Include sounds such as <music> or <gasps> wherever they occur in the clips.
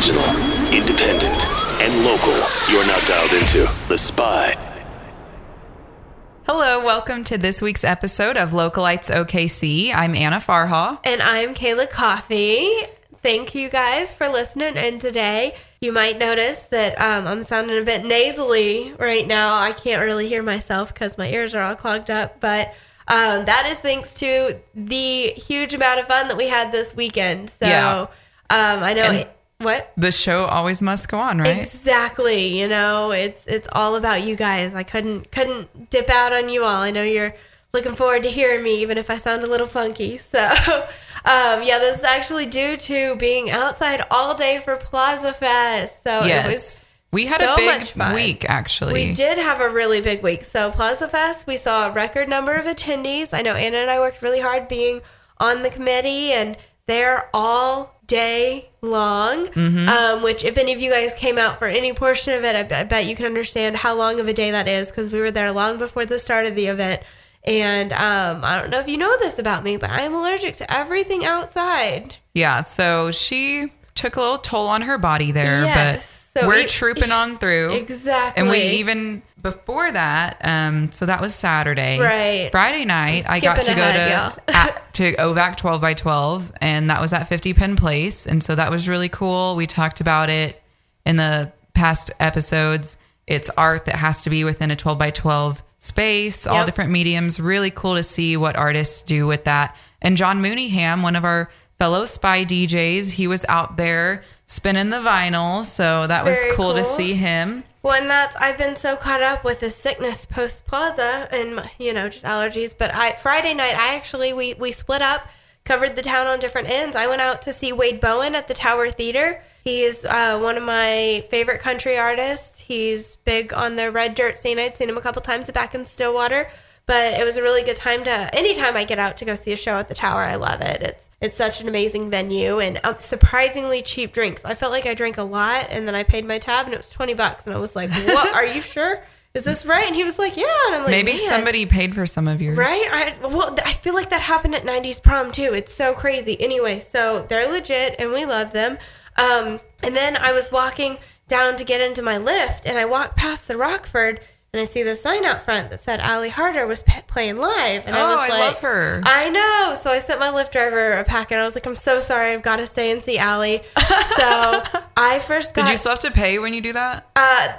Original, independent, and local. You're now dialed into The Spy. Hello, welcome to this week's episode of Localites OKC. I'm Anna Farha. And I'm Kayla Coffee. Thank you guys for listening. And today, you might notice that um, I'm sounding a bit nasally right now. I can't really hear myself because my ears are all clogged up. But um, that is thanks to the huge amount of fun that we had this weekend. So Yeah. um, I know And- it, what The show always must go on, right? exactly. You know, it's it's all about you guys. I couldn't couldn't dip out on you all. I know you're looking forward to hearing me, even if I sound a little funky. <laughs> So, um, yeah, this is actually due to being outside all day for Plaza Fest. So it was we had so a big week, actually. We did have a really big week. So Plaza Fest, we saw a record number of attendees. I know Anna and I worked really hard being on the committee, and they're all day long. Mm-hmm. Um, which, if any of you guys came out for any portion of it, I, bet- I bet you can understand how long of a day that is because we were there long before the start of the event. And um, I don't know if you know this about me, but I am allergic to everything outside. Yeah, so she took a little toll on her body there, Yes, but so we're e- trooping on through. Exactly. And we even before that, um, so that was Saturday. Right. Friday night, I got to skipping go to <laughs> at, to OVAC twelve by twelve, and that was at Fifty Penn Place, and so that was really cool. We talked about it in the past episodes. It's art that has to be within a twelve by twelve space, all different mediums. Really cool to see what artists do with that. And John Mooneyham, one of our fellow spy DJs, he was out there spinning the vinyl, so that was Very cool, to see him. Well, and that's I've been so caught up with the sickness post Plaza and you know just allergies. But I Friday night I actually we we split up, covered the town on different ends. I went out to see Wade Bowen at the Tower Theater. He is uh, one of my favorite country artists. He's big on the red dirt scene. I'd seen him a couple times back in Stillwater. But it was a really good time to. Anytime I get out to go see a show at the Tower, I love it. It's it's such an amazing venue and uh, surprisingly cheap drinks. I felt like I drank a lot, and then I paid my tab, and it was twenty bucks, and I was like, "What? Are you sure? Is this right?" And he was like, "Yeah." And I'm like, Maybe "Man." somebody paid for some of yours. Right? I well, I feel like that happened at '90s prom too. It's so crazy. Anyway, so they're legit, and we love them. Um, and then I was walking down to get into my Lyft, and I walked past the Rockford, and I see the sign out front that said Ali Harter was p- playing live, and I Oh, was I like, love her. I know. So I sent my Lyft driver a packet. And I was like, I'm so sorry. I've got to stay and see Ali. so <laughs> I first got. Did you still have to pay when you do that? uh,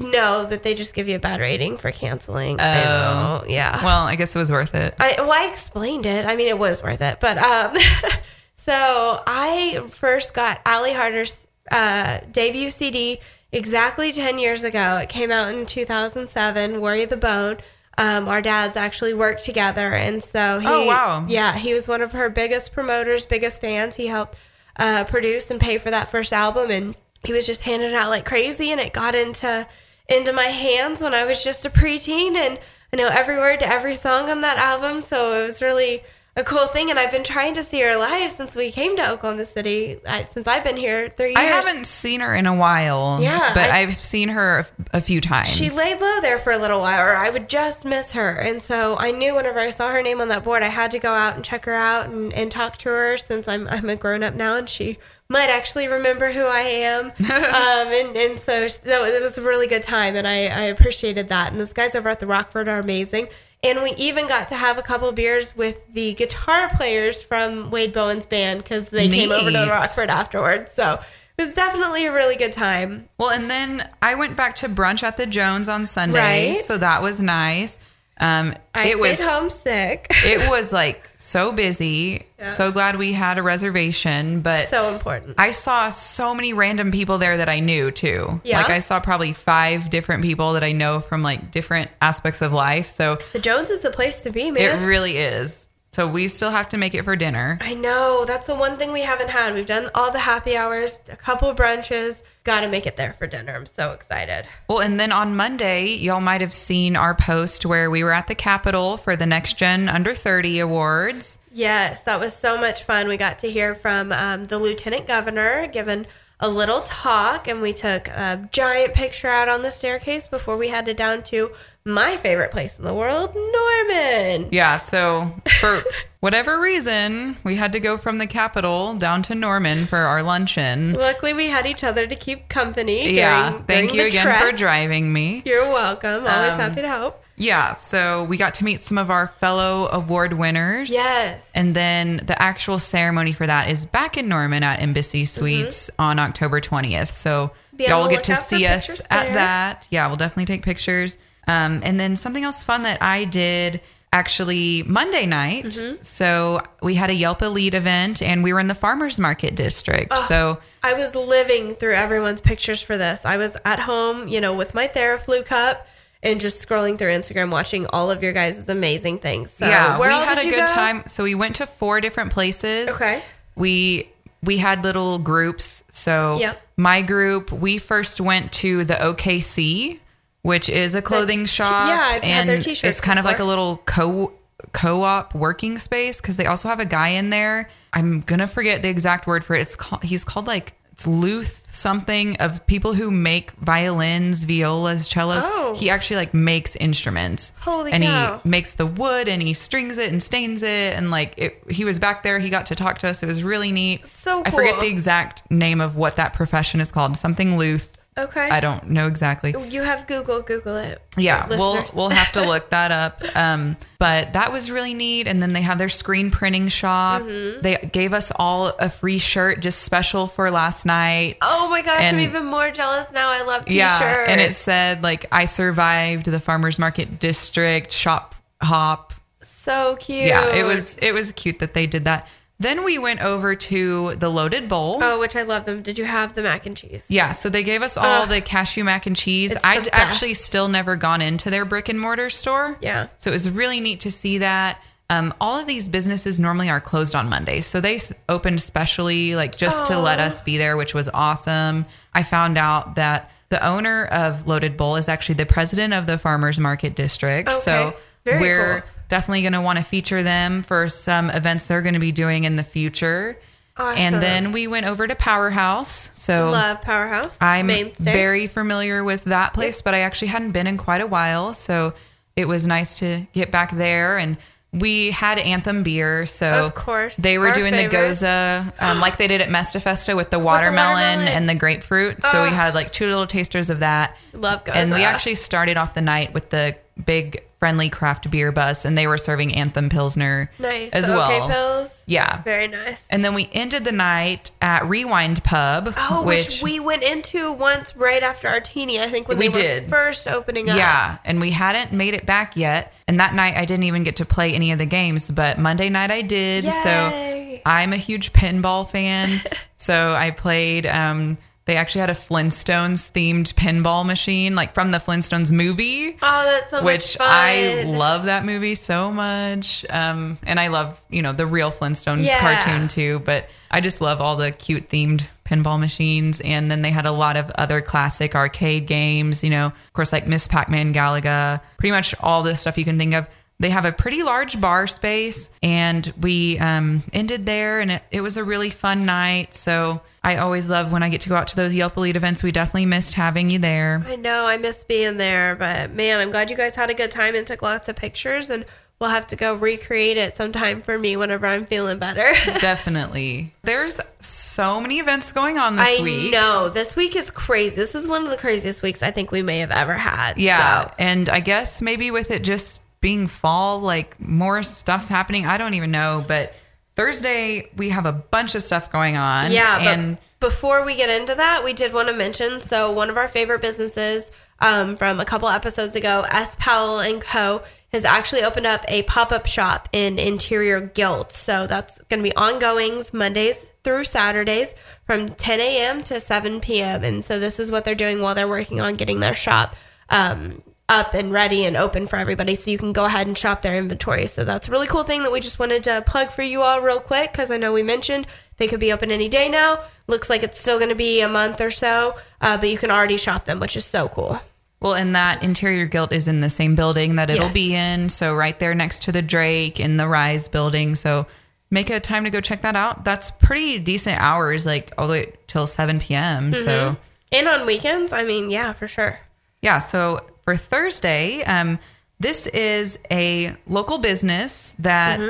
no, that they just give you a bad rating for canceling. I know. Yeah. Well, I guess it was worth it. I well, I explained it. I mean, it was worth it, but um, <laughs> so I first got Ali Harter's uh, debut CD exactly ten years ago. It came out in two thousand seven. Worry the Bone. Um, our dads actually worked together, and so he, Oh, wow. yeah, he was one of her biggest promoters, biggest fans. He helped uh, produce and pay for that first album, and he was just handing it out like crazy. And it got into into my hands when I was just a preteen, and I know every word to every song on that album. So it was really a cool thing. And I've been trying to see her live since we came to Oklahoma City. I, since I've been here three years. I haven't seen her in a while. Yeah, But I- have seen her a, a few times. She laid low there for a little while, or I would just miss her. And so I knew whenever I saw her name on that board, I had to go out and check her out and, and talk to her since I'm, I'm a grown up now and she might actually remember who I am. <laughs> um, and, and so that was, it was a really good time, and I, I appreciated that. And those guys over at the Rockford are amazing. And we even got to have a couple beers with the guitar players from Wade Bowen's band because they came over to the Rockford afterwards. So it was definitely a really good time. Well, and then I went back to brunch at the Jones on Sunday, Right. so that was nice. Um, I it stayed was home sick. <laughs> it was like so busy. So glad we had a reservation, but so important. I saw so many random people there that I knew too. Yeah? Like I saw probably five different people that I know from like different aspects of life. So The Jones is the place to be, man. it really is. So we still have to make it for dinner. I know. That's the one thing we haven't had. We've done all the happy hours, a couple of brunches. Got to make it there for dinner. I'm so excited. Well, and then on Monday, y'all might have seen our post where we were at the Capitol for the Next Gen Under 30 Awards. Yes, that was so much fun. We got to hear from um, the lieutenant governor, giving a little talk and we took a giant picture out on the staircase before we headed down to my favorite place in the world, Norman. Yeah, so for <laughs> whatever reason, we had to go from the Capitol down to Norman for our luncheon. Luckily, we had each other to keep company. yeah, during- thank during you again trek. for driving me. You're welcome. Always Um, happy to help. Yeah, so we got to meet some of our fellow award winners. Yes. And then the actual ceremony for that is back in Norman at Embassy Suites on October 20th. So Mm-hmm. Be y'all will get to see us at that. Yeah, we'll definitely take pictures. Um, and then something else fun that I did actually Monday night. Mm-hmm. So we had a Yelp Elite event and we were in the farmers market district. So I was living through everyone's pictures for this. I was at home, you know, with my TheraFlu cup and just scrolling through Instagram, watching all of your guys' amazing things. So, yeah, we all had a good go? time. So we went to four different places. Okay. We we had little groups. So Yep. my group, we first went to the OKC, which is a clothing shop. yeah, I've and their t-shirts It's kind of like a little co co-op working space because they also have a guy in there. I'm gonna forget the exact word for it. It's called he's called like it's Luth something of people who make violins, violas, cellos. Oh. He actually like makes instruments. Holy and cow. he makes the wood and he strings it and stains it and like it, he was back there. He got to talk to us. It was really neat. so I forget the exact name of what that profession is called. Something Luth. Okay. I don't know exactly. You have Google. Google it. Yeah, we'll we'll have to look that up. Um, but that was really neat. And then they have their screen printing shop. Mm-hmm. They gave us all a free shirt just special for last night. Oh my gosh, I'm even more jealous now. I love t-shirts. Yeah, and it said like I survived the farmers market district shop hop. so cute. Yeah, it was it was cute that they did that. Then we went over to the Loaded Bowl. Oh, which I love them. Did you have the mac and cheese? Yeah, so they gave us all Ugh. the cashew mac and cheese. It's I'd actually still never gone into their brick and mortar store. Yeah. So it was really neat to see that. Um, all of these businesses normally are closed on Mondays. So they s- opened specially, like just to let Aw. us be there, which was awesome. I found out that the owner of Loaded Bowl is actually the president of the Farmers Market District. Okay. So Very we're cool. Definitely going to want to feature them for some events they're going to be doing in the future. Awesome. And then we went over to Powerhouse. So Love Powerhouse. I'm Mainstay. very familiar with that place, but I actually hadn't been in quite a while. So it was nice to get back there. And we had Anthem beer. So Of course, they were doing favorite. the Gose, um, like they did at Mestifesta <gasps> with the watermelon, watermelon. and the grapefruit. So we had like two little tasters of that. Love gose, And we actually started off the night with the big friendly craft beer bus, and they were serving Anthem Pilsner nice. as the well. OK pills. Yeah. Very nice. And then we ended the night at Rewind Pub, Oh, which, we went into once right after Artini, I think, when We they did. were first opening up. Yeah, and we hadn't made it back yet. And that night I didn't even get to play any of the games, but Monday night I did. Yay. So I'm a huge pinball fan. <laughs> so I played um they actually had a Flintstones themed pinball machine like from the Flintstones movie. Oh, that's so which much fun. Which i love that movie so much. Um, and I love, you know, the real Flintstones Yeah. cartoon too. But I just love all the cute themed pinball machines. And then they had a lot of other classic arcade games, you know, of course, like Miss Pac Man Galaga, pretty much all the stuff you can think of. They have a pretty large bar space, and we um, ended there, and it, it was a really fun night. So I always love when I get to go out to those Yelp Elite events. We definitely missed having you there. I know I miss being there, but man, I'm glad you guys had a good time and took lots of pictures. And we'll have to go recreate it sometime for me whenever I'm feeling better. <laughs> Definitely. There's so many events going on this I week. know this week is crazy. This is one of the craziest weeks I think we may have ever had. Yeah. So, And I guess maybe with it just being fall, like more stuff's happening. I don't even know. But Thursday, we have a bunch of stuff going on. yeah. And before we get into that, we did want to mention so one of our favorite businesses um, from a couple episodes ago, S. Powell and Co. has actually opened up a pop up shop in Interior Guild. So that's going to be ongoings Mondays through Saturdays from 10 a.m. to 7 p.m. And so this is what they're doing while they're working on getting their shop um, up and ready and open for everybody. So you can go ahead and shop their inventory. So that's a really cool thing that we just wanted to plug for you all real quick because I know we mentioned they could be open any day now. Looks like it's still going to be a month or so, uh, but you can already shop them, which is so cool. well, and that Interior Guild is in the same building that it'll Yes. be in. So right there next to the Drake in the Rise building. So make a time to go check that out. That's pretty decent hours, like all the way till 7 p.m. So, And on weekends, I mean, yeah, for sure. yeah. So for Thursday, um, this is a local business that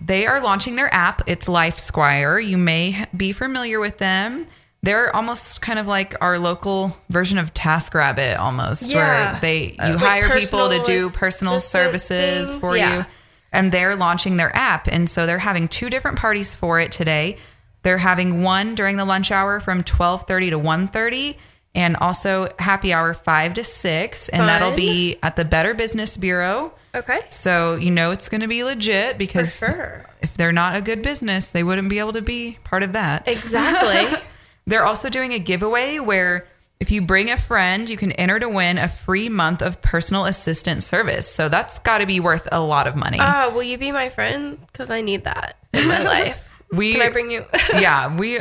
they are launching their app. It's Life Squire. You may be familiar with them. They're almost kind of like our local version of TaskRabbit, almost, Yeah. where they you Uh, like hire people to do personal services things, for yeah. you and they're launching their app and so they're having two different parties for it today they're having one during the lunch hour from 12.30 to 1.30 and also happy hour 5 to 6 and that'll be at the better business bureau Okay. so you know it's going to be legit because sure. if they're not a good business they wouldn't be able to be part of that Exactly. <laughs> they're also doing a giveaway where if you bring a friend, you can enter to win a free month of personal assistant service. So that's got to be worth a lot of money. Ah, will you be my friend? Because I need that in my <laughs> life. We- Can I bring you? <laughs> yeah, we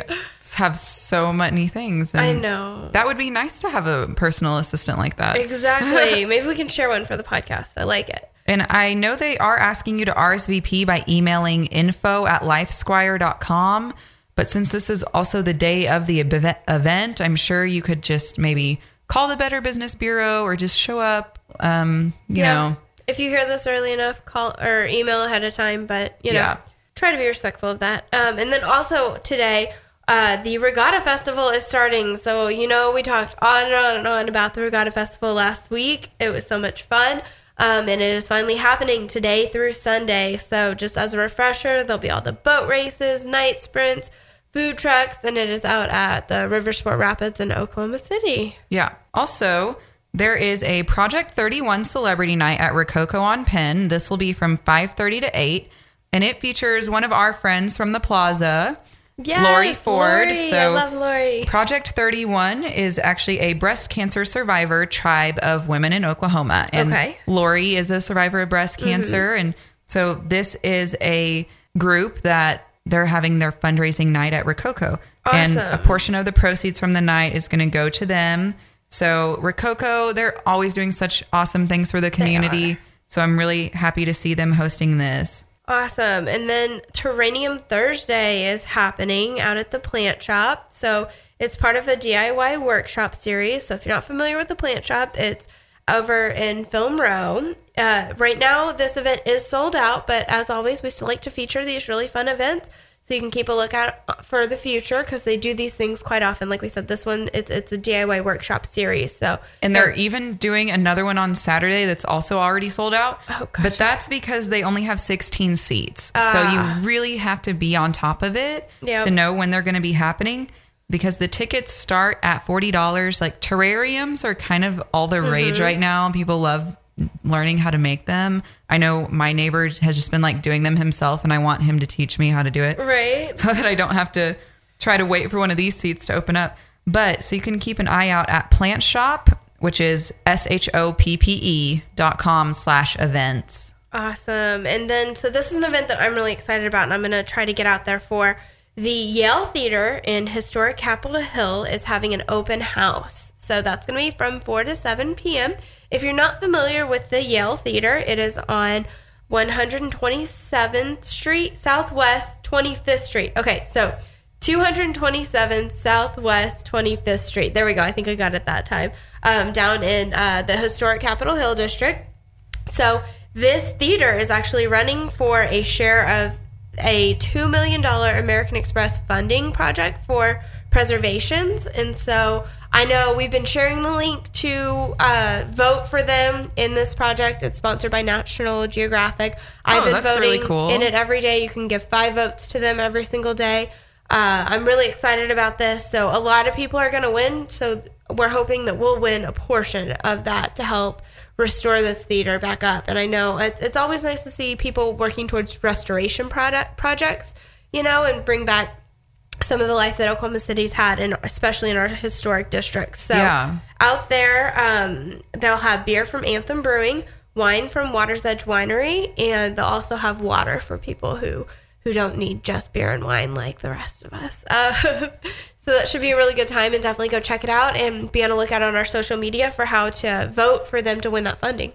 have so many things. I know. That would be nice to have a personal assistant like that. Exactly. <laughs> Maybe we can share one for the podcast. I like it. And I know they are asking you to RSVP by emailing info at lifesquire.com. But since this is also the day of the event, I'm sure you could just maybe call the Better Business Bureau or just show up. Um, you know, If you hear this early enough, call or email ahead of time. But you know, Yeah. Try to be respectful of that. Um, and then also today, uh, the Regatta Festival is starting. So you know, we talked on and on and on about the Regatta Festival last week. It was so much fun. Um, and it is finally happening today through Sunday. So, just as a refresher, there'll be all the boat races, night sprints, food trucks, and it is out at the River Sport Rapids in Oklahoma City. Yeah. Also, there is a Project 31 celebrity night at Rococo on Penn. This will be from 5:30 to 8, and it features one of our friends from the Plaza, Yes, Lori Ford. Lori. So I love Lori. Project 31 is actually a breast cancer survivor tribe of women in Oklahoma. And Okay. Lori is a survivor of breast mm-hmm. cancer. And so this is a group that they're having their fundraising night at Rococo. And a portion of the proceeds from the night is going to go to them. So Rococo, they're always doing such awesome things for the community. So I'm really happy to see them hosting this. Awesome. And then Terrarium Thursday is happening out at the plant shop. So it's part of a DIY workshop series. So if you're not familiar with the plant shop, it's over in Film Row. Uh, right now, this event is sold out, but as always, we still like to feature these really fun events. So you can keep a lookout for the future because they do these things quite often. Like we said, this one it's it's a DIY workshop series. So And they're even doing another one on Saturday that's also already sold out. Oh, gotcha. But that's because they only have 16 seats. so you ah. really have to be on top of it Yep. to know when they're going to be happening because the tickets start at $40. Like terrariums are kind of all the rage mm-hmm. right now. People love learning how to make them. I know my neighbor has just been like doing them himself and I want him to teach me how to do it right, <laughs> so that I don't have to try to wait for one of these seats to open up. But so you can keep an eye out at Plant Shop, which is S H O P P E dot com slash events. Awesome. And then, so this is an event that I'm really excited about, and I'm going to try to get out there for. The Yale Theater in historic Capitol Hill is having an open house. So that's going to be from 4 to 7 p.m. If you're not familiar with the Yale Theater, it is on 127th Street, Southwest 25th Street. Okay, so 227 Southwest 25th Street. There we go. I think I got it that time. Um, down in uh, the historic Capitol Hill district. So this theater is actually running for a share of a $2 million American Express funding project for preservations. And so I know we've been sharing the link to uh, vote for them in this project. It's sponsored by National Geographic. I've Oh, been that's voting really cool. in it every day. You can give five votes to them every single day. Uh, I'm really excited about this. So a lot of people are going to win. So we're hoping that we'll win a portion of that to help restore this theater back up. And I know it's, it's always nice to see people working towards restoration product projects, you know, and bring back some of the life that Oklahoma City's had, and especially in our historic districts. So Yeah. out there, um, they'll have beer from Anthem Brewing, wine from Water's Edge Winery, and they'll also have water for people who who don't need just beer and wine like the rest of us. Uh, <laughs> so that should be a really good time, and definitely go check it out and be on the lookout on our social media for how to vote for them to win that funding.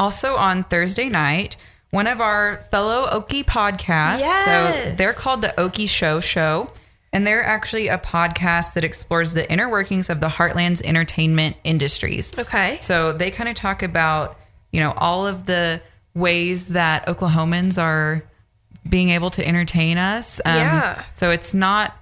Also on Thursday night, one of our fellow Okie podcasts. So they're called the Okie Show Show. And they're actually a podcast that explores the inner workings of the Heartland's entertainment industries. Okay. So they kind of talk about, you know, all of the ways that Oklahomans are being able to entertain us. Um, Yeah. So it's not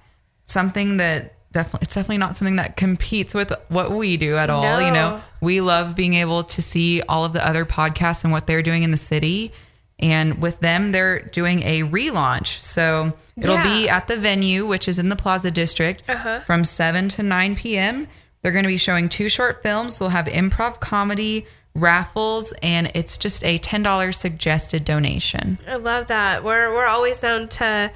something that definitely, it's definitely not something that competes with what we do at all. You know, we love being able to see all of the other podcasts and what they're doing in the city. And with them, they're doing a relaunch. So it'll be at the venue, which is in the Plaza District, Uh-huh. from 7 to 9 p.m. They're going to be showing two short films. They'll have improv comedy, raffles, and it's just a $10 suggested donation. I love that. We're we're always down to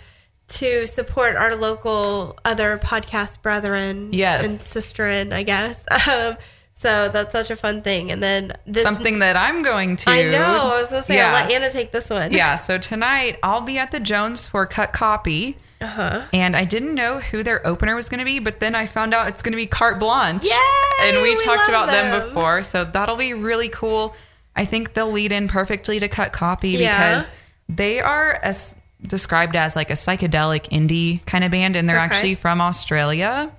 to support our local other podcast brethren Yes. and sisterin, I guess. <laughs> Um, so that's such a fun thing. And then this Something that I'm going to. I know. I was gonna say Yeah. I'll let Anna take this one. Yeah, so tonight I'll be at the Jones for Cut Copy. Uh-huh. And I didn't know who their opener was going to be, but then I found out it's going to be Carte Blanche. Yay! And we, We talked about them. them. before, so that'll be really cool. I think they'll lead in perfectly to Cut Copy Yeah. because they are as described as like a psychedelic indie kind of band, and they're Okay. actually from Australia.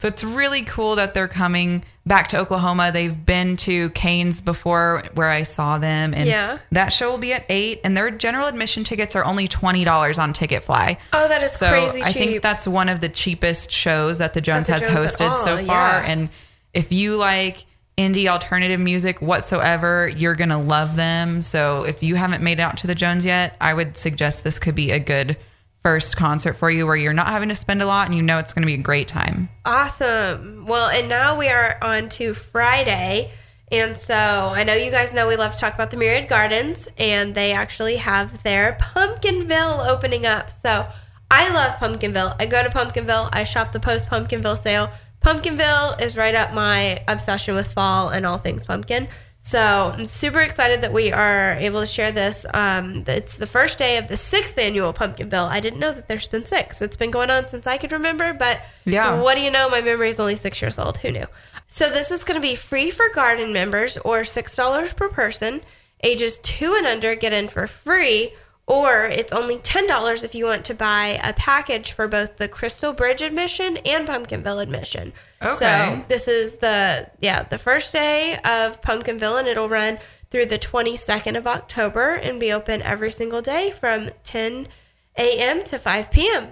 So it's really cool that they're coming back to Oklahoma. They've been to Cain's before where I saw them. And Yeah. that show will be at eight, and their general admission tickets are only twenty dollars on Ticketfly. Oh, that is so crazy I think that's one of the cheapest shows that the Jones the has Jones hosted all, so far. yeah. And if you like indie alternative music whatsoever, you're gonna love them. So if you haven't made it out to the Jones yet, I would suggest this could be a good first concert for you where you're not having to spend a lot and you know it's gonna be a great time. Awesome. Well, and now we are on to Friday. And so I know you guys know we love to talk about the Myriad Gardens, and they actually have their Pumpkinville opening up. So I love Pumpkinville. I go to Pumpkinville, I shop the post Pumpkinville sale. Pumpkinville is right up my obsession with fall and all things pumpkin. So I'm super excited that we are able to share this. Um, it's the first day of the sixth annual Pumpkinville. I didn't know that there's been six. It's been going on since I could remember, but Yeah. what do you know? My memory is only six years old. Who knew? So this is going to be free for garden members or six dollars per person. Ages two and under get in for free, or it's only ten dollars if you want to buy a package for both the Crystal Bridge admission and Pumpkinville admission. Okay. So this is the yeah the first day of Pumpkinville, and it'll run through the twenty second of October and be open every single day from ten a.m. to five p.m.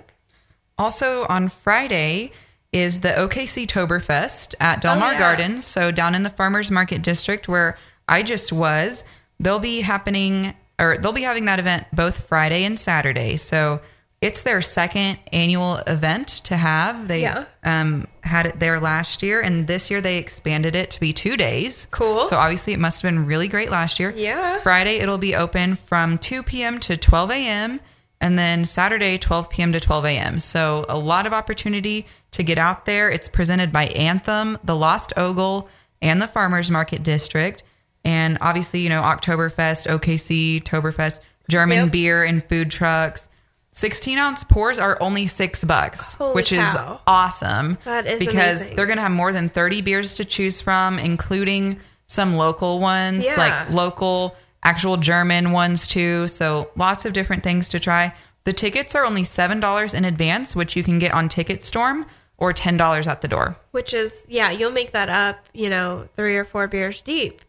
Also on Friday is the OKC Toberfest at Delmar Oh, yeah. Gardens. So down in the Farmers Market District where I just was, they'll be happening or they'll be having that event both Friday and Saturday. So it's their second annual event to have. They Yeah. um, had it there last year, and this year they expanded it to be two days. Cool. So obviously it must have been really great last year. Yeah. Friday it'll be open from 2 p.m. to 12 a.m. and then Saturday 12 p.m. to 12 a.m. So a lot of opportunity to get out there. It's presented by Anthem, the Lost Ogle, and the Farmers Market District. And obviously, you know, Oktoberfest, OKC, Toberfest, German Yep. beer and food trucks. 16 ounce pours are only six bucks, Holy which is awesome. That is because amazing. they're going to have more than 30 beers to choose from, including some local ones, Yeah. like local actual German ones too. So lots of different things to try. The tickets are only $7 in advance, which you can get on Ticket Storm or $10 at the door. Which is, yeah, you'll make that up, you know, three or four beers deep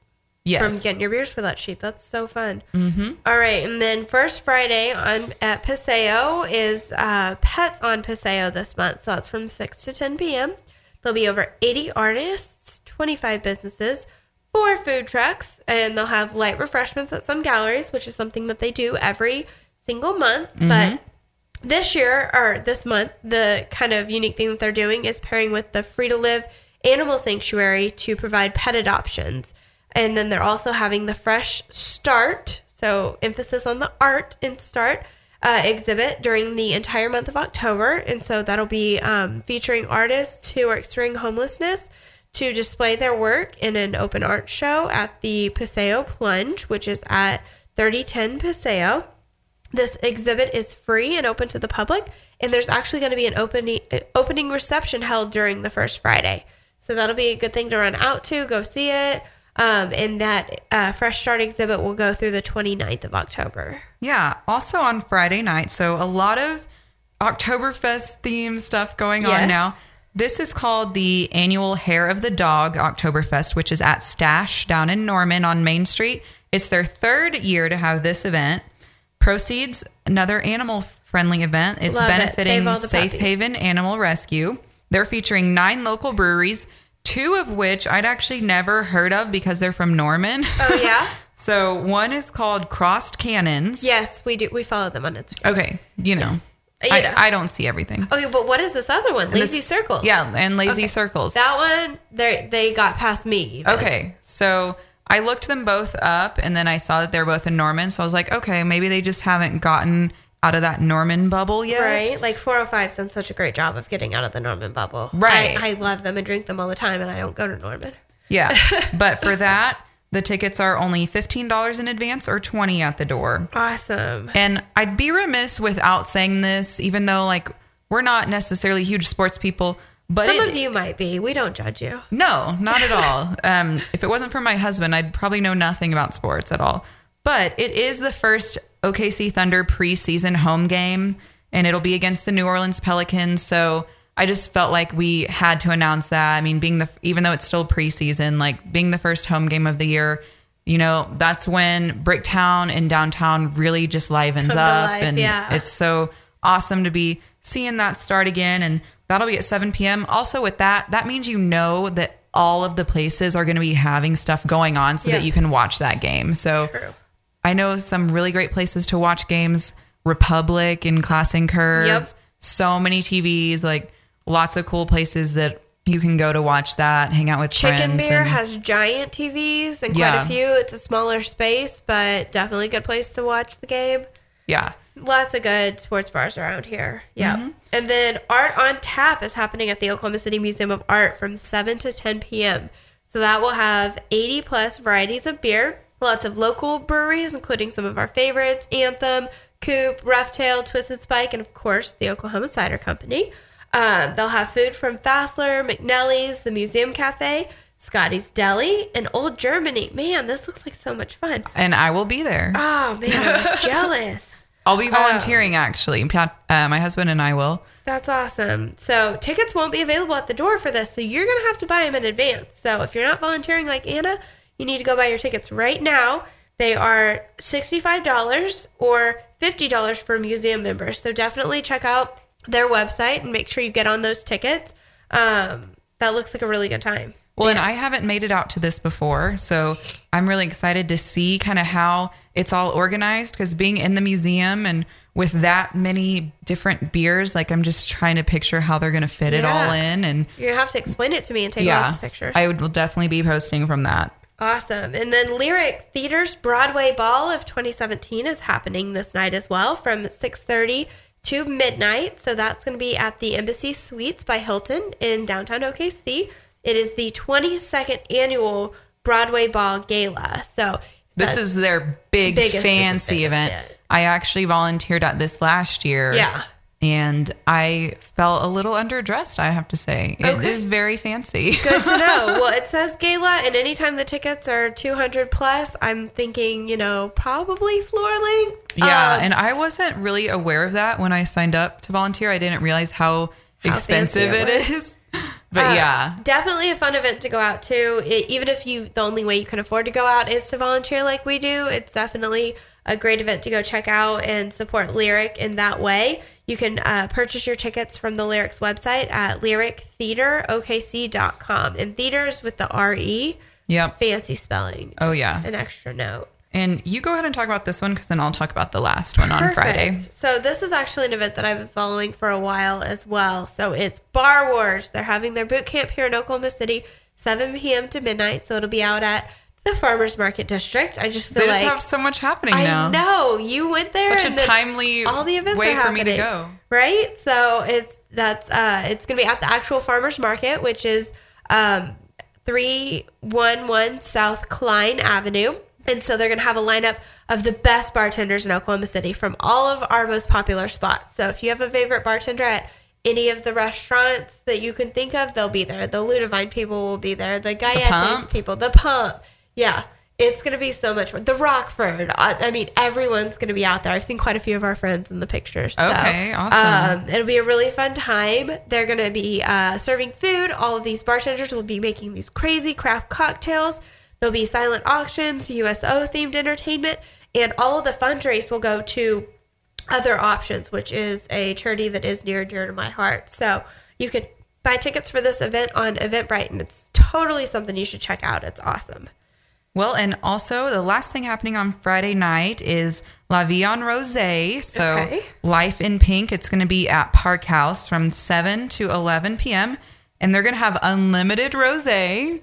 Yes. from getting your beers for that cheap. That's so fun. Mm-hmm. right. And then first Friday on at Paseo is uh, Pets on Paseo this month. So that's from 6 to 10 p.m. There'll be over 80 artists, 25 businesses, four food trucks, and they'll have light refreshments at some galleries, which is something that they do every single month. But this year or this month, the kind of unique thing that they're doing is pairing with the Free to Live Animal Sanctuary to provide pet adoptions. And then they're also having the Fresh Start, so emphasis on the art and start uh, exhibit during the entire month of October. And so that'll be um, featuring artists who are experiencing homelessness to display their work in an open art show at the Paseo Plunge, which is at 3010 Paseo. This exhibit is free and open to the public, and there's actually going to be an opening opening reception held during the first Friday. So that'll be a good thing to run out to, go see it. Um, and that uh, Fresh Start exhibit will go through the 29th of October. Yeah. Also on Friday night. So a lot of Oktoberfest theme stuff going Yes. on now. This is called the annual Hair of the Dog Oktoberfest, which is at Stash down in Norman on Main Street. It's their third year to have this event. Proceeds, another animal friendly event. It's Love benefiting the Safe puppies. Haven Animal Rescue. They're featuring nine local breweries, two of which I'd actually never heard of because they're from Norman. Oh, yeah? <laughs> so one is called Crossed Cannons. yes, we do. We follow them on Instagram. Okay, you know, You I, know. I don't see everything. Okay, but what is this other one? Lazy This- Circles. Yeah, and Lazy Okay. Circles. That one, they they got past me. even. okay, so I looked them both up, and then I saw that they're both in Norman. So I was like, okay, maybe they just haven't gotten out of that Norman bubble yet. Right, like 405's done such a great job of getting out of the Norman bubble. Right. I, I love them and drink them all the time, and I don't go to Norman. Yeah, <laughs> but for that, the tickets are only fifteen dollars in advance or twenty at the door. Awesome. And I'd be remiss without saying this, even though like we're not necessarily huge sports people, but Some it- of you might be. We don't judge you. No, not at all. <laughs> um, if it wasn't for my husband, I'd probably know nothing about sports at all. But it is the first OKC Thunder preseason home game, and it'll be against the New Orleans Pelicans. So I just felt like we had to announce that. I mean, being the even though it's still preseason, like being the first home game of the year, you know, that's when Bricktown and downtown really just livens Come up, life, and yeah. it's so awesome to be seeing that start again and that'll be at 7 p.m also with that that means you know that all of the places are going to be having stuff going on so Yeah. that you can watch that game so True. I know some really great places to watch games republic and class and curve Yep. so many tvs like lots of cool places that you can go to watch that hang out with friends. Chicken Beer and- has giant TVs and quite a few. It's a smaller space, but definitely a good place to watch the game. yeah Lots of good sports bars around here. Yeah. Mm-hmm. And then Art on Tap is happening at the Oklahoma City Museum of Art from 7 to 10 p.m. So that will have 80 plus varieties of beer, lots of local breweries, including some of our favorites Anthem, Coop, Rough Tail, Twisted Spike, and of course the Oklahoma Cider Company. Um, they'll have food from Fassler, McNellie's, the Museum Cafe, Scotty's Deli, and Old Germany. Man, this looks like so much fun. and i will be there Oh, man, I'm <laughs> jealous. i'll be volunteering actually uh, my husband and i will That's awesome. So tickets won't be available at the door for this, so you're gonna have to buy them in advance. So if you're not volunteering like Anna, you need to go buy your tickets right now. They are sixty-five dollars or fifty dollars for museum members. So definitely check out their website and make sure you get on those tickets. Um, that looks like a really good time. Well, and I haven't made it out to this before, so I'm really excited to see kind of how it's all organized because being in the museum and with that many different beers, like I'm just trying to picture how they're going to fit it all in. And gonna have to explain it to me and take lots of pictures. I would will definitely be posting from that. Awesome. And then Lyric Theater's Broadway Ball of 2017 is happening this night as well from 6:30 to midnight. So that's going to be at the Embassy Suites by Hilton in downtown OKC. It is the 22nd annual Broadway Ball Gala. So This is their big fancy event. event. I actually volunteered at this last year. Yeah. And I felt a little underdressed, I have to say. It is Okay. very fancy. good to know. <laughs> Well, it says gala, and anytime the tickets are 200 plus, I'm thinking, you know, probably floor length. Yeah, Um, and I wasn't really aware of that when I signed up to volunteer. I didn't realize how, How expensive it it is. <laughs> But Uh, yeah, definitely a fun event to go out to. It, even if you, the only way you can afford to go out is to volunteer like we do. It's definitely a great event to go check out and support Lyric in that way. You can uh, purchase your tickets from the Lyrics website at lyrictheaterokc.com. And theaters with the R E, yep. fancy spelling. Oh yeah, An extra note. and you go ahead and talk about this one because then I'll talk about the last one on Perfect. Friday. So this is actually an event that I've been following for a while as well. So it's Bar Wars. They're having their boot camp here in Oklahoma City, 7 p.m. to midnight. So it'll be out at the Farmers Market District. I just feel They just like have so much happening I now. know you went there. Such a then timely all the events way are for me to go. Right. So it's that's uh it's gonna be at the actual Farmers Market, which is um three one one South Klein Avenue. And so they're going to have a lineup of the best bartenders in Oklahoma City from all of our most popular spots. So if you have a favorite bartender at any of the restaurants that you can think of, they'll be there. The Ludovine people will be there. The Galletas Pump? people, the Pump. Yeah. It's going to be so much fun. The Rockford. I, I mean, everyone's going to be out there. I've seen quite a few of our friends in the pictures. So, Okay, awesome. Um, it'll be a really fun time. They're going to be uh, serving food. All of these bartenders will be making these crazy craft cocktails. There'll be silent auctions, USO themed entertainment, and all of the fundraise will go to other options, which is a charity that is near and dear to my heart. So you can buy tickets for this event on Eventbrite, and it's totally something you should check out. It's awesome. Well, and also the last thing happening on Friday night is La Vie en Rose. So Okay. Life in Pink. It's going to be at Park House from 7 to 11 p.m. And they're going to have unlimited rose.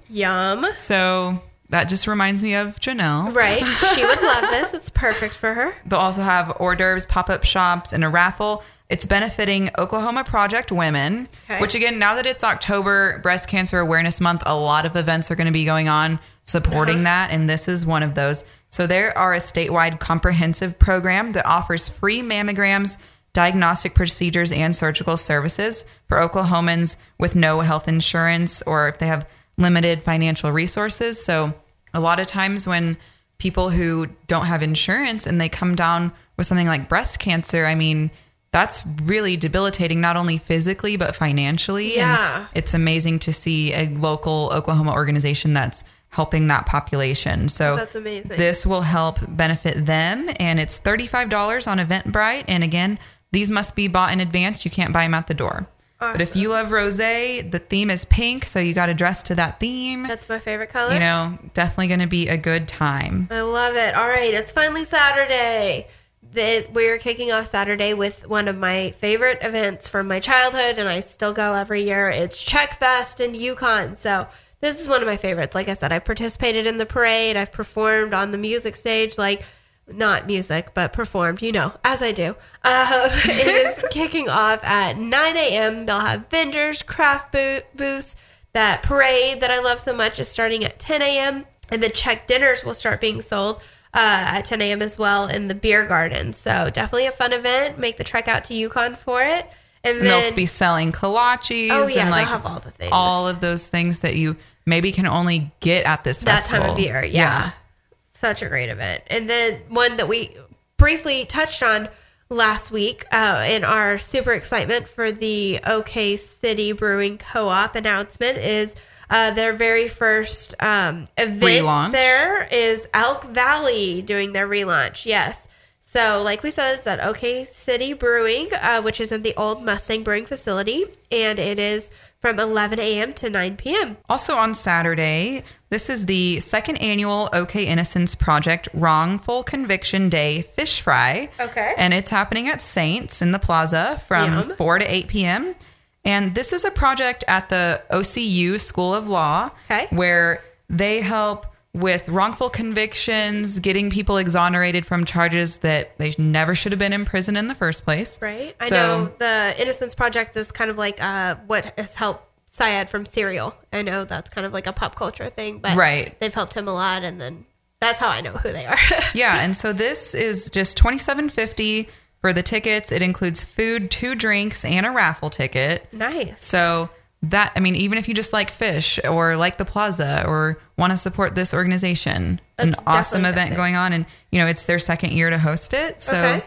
Yum. So that just reminds me of Janelle. Right. <laughs> She would love this. It's perfect for her. They'll also have hors d'oeuvres, pop up shops, and a raffle. It's benefiting Oklahoma Project Women, Okay. which again, now that it's October, Breast Cancer Awareness Month, a lot of events are going to be going on supporting Uh-huh. that, and this is one of those. So there are a statewide comprehensive program that offers free mammograms, diagnostic procedures, and surgical services for Oklahomans with no health insurance or if they have limited financial resources. So a lot of times when people who don't have insurance and they come down with something like breast cancer, I mean, that's really debilitating, not only physically, but financially. And Yeah. it's amazing to see a local Oklahoma organization that's helping that population. So That's amazing. This will help benefit them. And it's $35 on Eventbrite. And again, these must be bought in advance. You can't buy them at the door. But if you love rose, the theme is pink. So you got to dress to that theme That's my favorite color. you know, definitely going to be a good time. I love it. All right, it's finally Saturday. The, we're kicking off Saturday with one of my favorite events from my childhood, and I still go every year. It's Czech Fest in Yukon. So this is one of my favorites. Like I said, I've participated in the parade. I've performed on the music stage, like not music, but performed, you know, as I do. Uh, <laughs> it is <laughs> kicking off at 9 a.m. They'll have vendors, craft boo- booths. That parade that I love so much is starting at 10 a.m. And the Czech dinners will start being sold uh, at 10 a.m. as well in the beer garden. So definitely a fun event. Make the trek out to Yukon for it. And, And then they'll be selling kolaches Oh, yeah, and they'll like have all the things. all of those things that you maybe can only get at this that festival. time of year. Yeah. Such a great event. And then one that we briefly touched on last week uh, in our super excitement for the OK City Brewing Co op announcement is. Uh, their very first um, event Relaunch. there is Elk Valley doing their relaunch. Yes. So, like we said, it's at OK City Brewing, uh, which is in the old Mustang Brewing facility, and it is from 11 a.m. to 9 p.m. Also on Saturday, this is the second annual OK Innocence Project Wrongful Conviction Day Fish Fry. Okay. And it's happening at Saints in the plaza from Yum. 4 to 8 p.m. And this is a project at the OCU School of Law Okay. where they help with wrongful convictions, getting people exonerated from charges that they never should have been in prison in the first place. Right. I So- know the Innocence Project is kind of like uh, what has helped Syed from Serial. I know that's kind of like a pop culture thing, but Right. they've helped him a lot, and then that's how I know who they are. <laughs> Yeah, and so this is just twenty seven fifty for the tickets. It includes food, two drinks, and a raffle ticket. nice. So that I mean, even if you just like fish or like the plaza or want to support this organization, an awesome event going on, and you know it's their second year to host it. So Okay.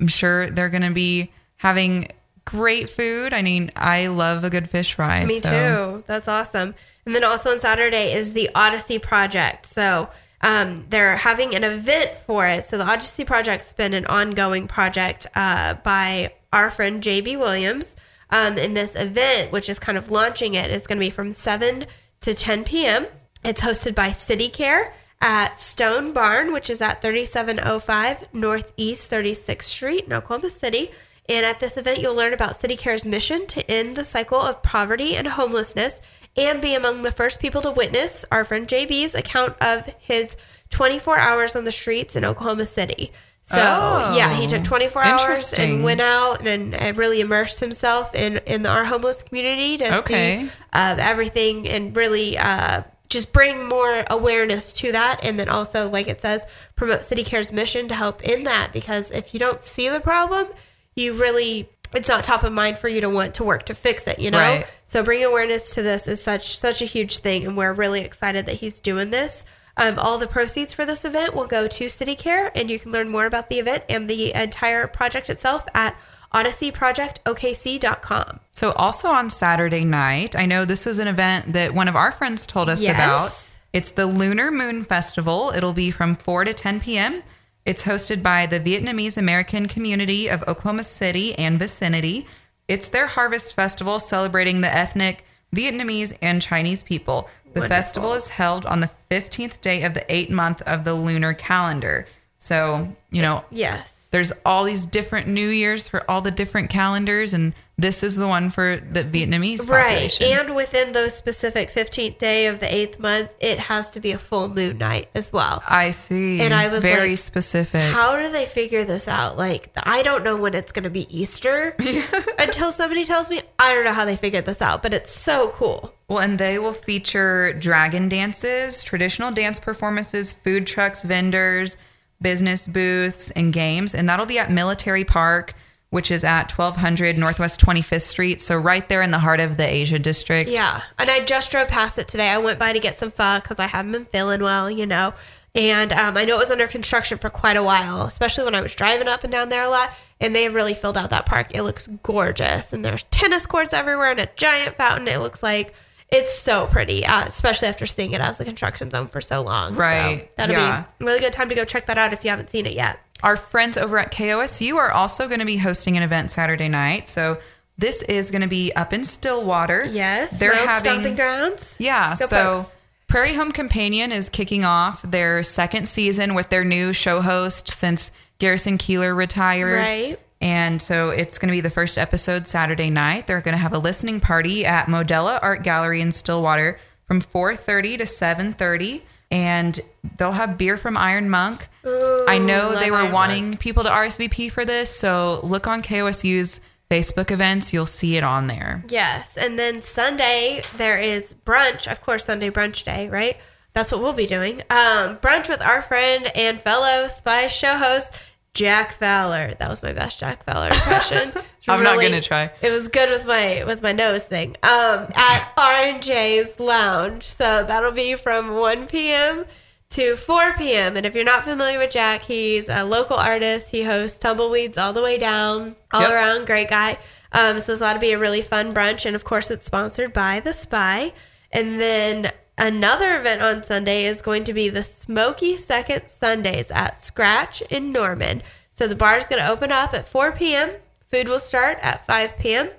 I'm sure they're going to be having great food. I mean, I love a good fish fry. Me so- too. That's awesome. And then also on Saturday is the Odyssey Project. So um, they're having an event for it. So the Odyssey Project's been an ongoing project uh, by our friend JB Williams. Um, and this event, which is kind of launching it. it, is going to be from 7 to 10 p.m. It's hosted by City Care at Stone Barn, which is at 3705 Northeast 36th Street in Oklahoma City. And at this event, you'll learn about City Care's mission to end the cycle of poverty and homelessness and be among the first people to witness our friend JB's account of his 24 hours on the streets in Oklahoma City. So, Oh, yeah, he took 24 hours and went out and, and really immersed himself in, in our homeless community to Okay. see uh, everything and really uh, just bring more awareness to that. And then also, like it says, promote City Care's mission to help in that because if you don't see the problem, you really it's not top of mind for you to want to work to fix it, you know? Right. So bringing awareness to this is such such a huge thing and we're really excited that he's doing this. Um, all the proceeds for this event will go to City Care, and you can learn more about the event and the entire project itself at odysseyprojectokc.com. So, also on Saturday night, I know this is an event that one of our friends told us Yes. about. It's the Lunar Moon Festival. It'll be from 4 to 10 p.m. It's hosted by the Vietnamese American community of Oklahoma City and vicinity. It's their harvest festival celebrating the ethnic Vietnamese and Chinese people. The Wonderful. festival is held on the 15th day of the eighth month of the lunar calendar. So, you know, Yes. there's all these different New Years for all the different calendars, and this is the one for the Vietnamese Right. And within those specific 15th day of the eighth month, it has to be a full moon night as well. I see. And I was very like, specific. How do they figure this out? Like, I don't know when it's going to be Easter <laughs> until somebody tells me. I don't know how they figured this out, but it's so cool. well, and they will feature dragon dances, traditional dance performances, food trucks, vendors, business booths, and games. And that'll be at Military Park, which is at 1200 Northwest 25th Street. So, right there in the heart of the Asia District. Yeah. And I just drove past it today. I went by to get some pho because I haven't been feeling well, you know. And um, I know it was under construction for quite a while, especially when I was driving up and down there a lot. And they have really filled out that park. It looks gorgeous. And there's tennis courts everywhere and a giant fountain. It looks like it's so pretty, uh, especially after seeing it as a construction zone for so long. So Right. that'll Yeah. be a really good time to go check that out if you haven't seen it yet. Our friends over at KOSU are also going to be hosting an event Saturday night. So this is going to be up in Stillwater. Yes. they're having stomping grounds. Yeah, Go so Pokes. Prairie Home Companion is kicking off their second season with their new show host since Garrison Keillor retired. Right. And so it's going to be the first episode Saturday night. They're going to have a listening party at Modella Art Gallery in Stillwater from 4:30 to 7:30 and they'll have beer from Iron Monk. I know they were Iron wanting people to RSVP for this, so look on KOSU's Facebook events, you'll see it on there. Yes. And then Sunday, there is brunch. Of course, Sunday brunch day, right? That's what we'll be doing. Um, brunch with our friend and fellow Spice show host, Jack Fowler. That was my best Jack Fowler impression. <laughs> It's I'm not gonna try. It was good with my with my nose thing. Um, at R&J's Lounge. So that'll be from 1 p.m. to 4 p.m. And if you're not familiar with Jack, he's a local artist. He hosts Tumbleweeds all the way down, all Yep. around, great guy. Um, so this ought to be a really fun brunch. And of course, it's sponsored by The Spy. And then another event on Sunday is going to be the Smoky Second Sundays at Scratch in Norman. So the bar is going to open up at 4 p.m. Food will start at 5 p.m.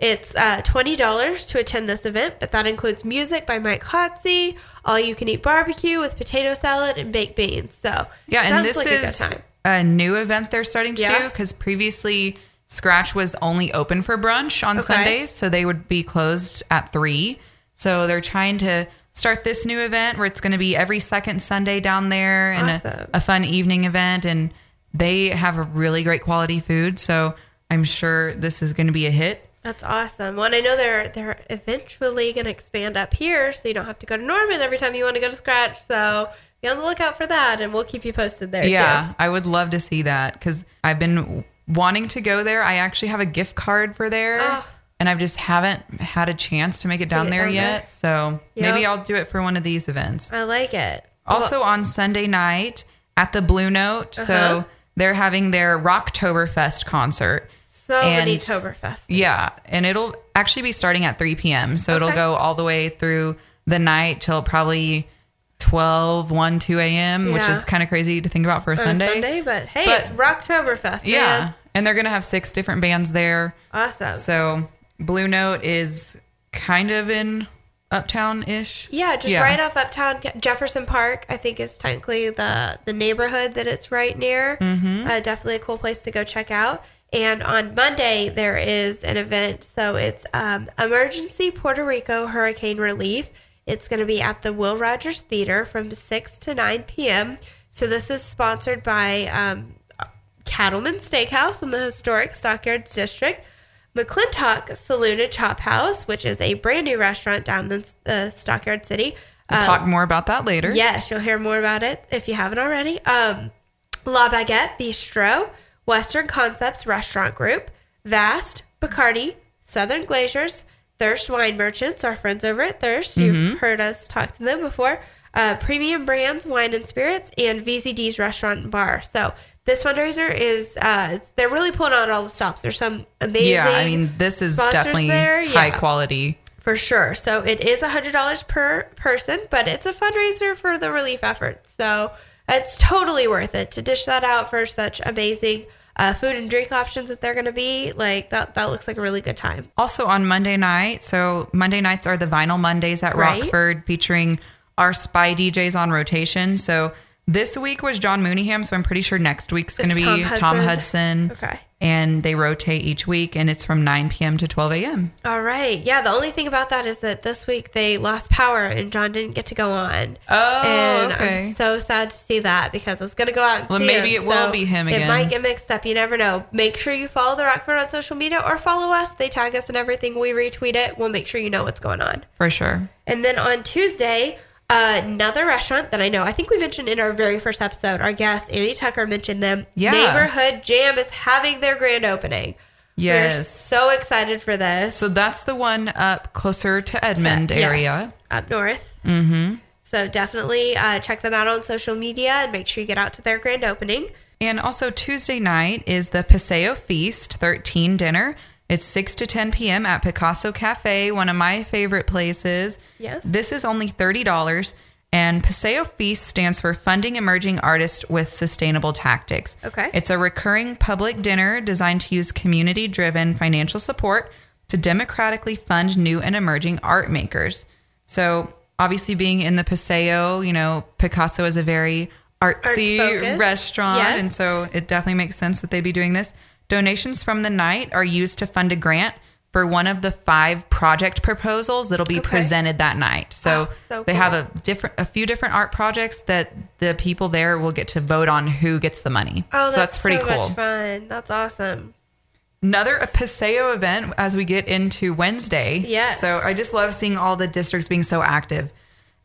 It's uh, $20 to attend this event, but that includes music by Mike Hosty, all you can eat barbecue with potato salad and baked beans. So, Yeah, and this like a is time. a, new event they're starting to Yeah. do because previously Scratch was only open for brunch on Okay. Sundays, so they would be closed at three. So they're trying to start this new event where it's going to be every second Sunday down there and Awesome. a, a fun evening event, and they have a really great quality food. So I'm sure this is going to be a hit. That's awesome. Well, and I know they're they're eventually going to expand up here, so you don't have to go to Norman every time you want to go to Scratch. So be on the lookout for that, and we'll keep you posted there Yeah, too. I would love to see that because I've been wanting to go there. I actually have a gift card for there, Oh. and I just haven't had a chance to make it down there down yet. there. So Yep. maybe I'll do it for one of these events. I like it. Also on Sunday night at the Blue Note, Uh-huh. so they're having their Rocktoberfest concert. So many and- Toberfest. Yeah, and it'll actually be starting at 3 p.m. So it'll go all the way through the night till probably 12, 1, 2 a.m., which is kind of crazy to think about for a a Sunday. Sunday, but hey, But- it's Rocktoberfest. Yeah. man. And they're going to have six different bands there. awesome. So Blue Note is kind of in uptown ish. Yeah, just Yeah. right off Uptown Jefferson Park. I think is technically the the neighborhood that it's right near. Mm-hmm. Uh, definitely a cool place to go check out. And on Monday there is an event, so it's um, Emergency Puerto Rico Hurricane Relief. It's going to be at the Will Rogers Theater from six to nine p.m. So this is sponsored by um, Cattleman Steakhouse in the historic Stockyards District. McClintock Saloon and Chop House, which is a brand new restaurant down in uh, Stockyard City. We'll Um, talk more about that later. Yes, you'll hear more about it if you haven't already. Um, La Baguette Bistro, Western Concepts Restaurant Group, Vast, Bacardi, Southern Glazer's, Thirst Wine Merchants, our friends over at Thirst. You've heard us talk to them before. uh, Premium Brands Wine and Spirits, and VZD's Restaurant and Bar. So this fundraiser is uh, they're really pulling out all the stops. There's some amazing. Yeah, I mean, this is definitely there. high Yeah. quality. For sure. So it is $100 per person, but it's a fundraiser for the relief efforts. So it's totally worth it to dish that out for such amazing uh, food and drink options that they're going to be. Like that, that looks like a really good time. Also on Monday night, so Monday nights are the Vinyl Mondays at Right. Rockford featuring our spy DJs on rotation. So this week was John Mooneyham, so I'm pretty sure next week's going to be Tom Tom Hudson. Hudson. Okay. And they rotate each week, and it's from 9 p.m. to 12 a.m. All right. Yeah. The only thing about that is that this week they lost power and John didn't get to go on. Oh, and okay. I'm so sad to see that because I was going to go out and Well, maybe him. it will So be him It might get mixed up. You never know. Make sure you follow the Rockford on social media or follow us. They tag us and everything. We retweet it. We'll make sure you know what's going on. For sure. And then on Tuesday, another restaurant that I know, I think we mentioned in our very first episode, our guest, Annie Tucker, mentioned them. Yeah. Neighborhood Jam is having their grand opening. We're Yes. so excited for this. So that's the one up closer to Edmond Yes, area. up north. Mm-hmm. So definitely uh, check them out on social media and make sure you get out to their grand opening. And also Tuesday night is the Paseo Feast 13 dinner. It's 6 to 10 p.m. at Picasso Cafe, one of my favorite places. Yes. This is only $30. And Paseo Feast stands for Funding Emerging Artists with Sustainable Tactics. Okay. It's a recurring public dinner designed to use community driven financial support to democratically fund new and emerging art makers. So, obviously, being in the Paseo, you know, Picasso is a very artsy restaurant. Yes. And so it definitely makes sense that they'd be doing this. Donations from the night are used to fund a grant for one of the five project proposals that'll be Okay. presented that night. So, Oh, so they have a different a few different art projects that the people there will get to vote on who gets the money. Oh, so that's, that's pretty so cool. much fun. That's awesome. Another a Paseo event as we get into Wednesday. Yes. So I just love seeing all the districts being so active.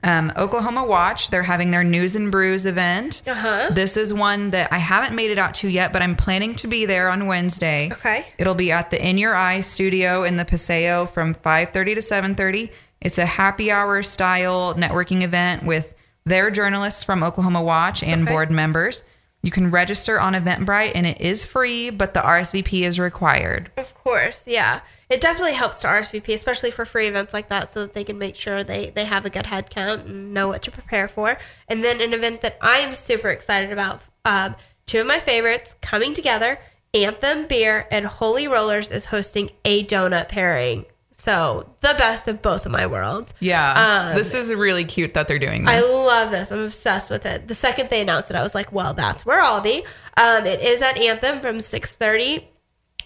Um, Oklahoma Watch, they're having their News and Brews event. Uh-huh. This is one that I haven't made it out to yet, but I'm planning to be there on Wednesday. Okay. It'll be at the In Your Eye studio in the Paseo from 5:30 to 7:30. It's a happy hour style networking event with their journalists from Oklahoma Watch and Okay. board members. You can register on Eventbrite and it is free, but the RSVP is required. Of course, yeah. It definitely helps to RSVP, especially for free events like that, so that they can make sure they, they have a good head count and know what to prepare for. And then an event that I am super excited about, um, two of my favorites coming together, Anthem Beer and Holy Rollers is hosting a donut pairing. So the best of both of my worlds. Yeah. Um, this is really cute that they're doing this. I love this. I'm obsessed with it. The second they announced it, I was like, well, that's where I'll be. Um, it is at Anthem from 6.30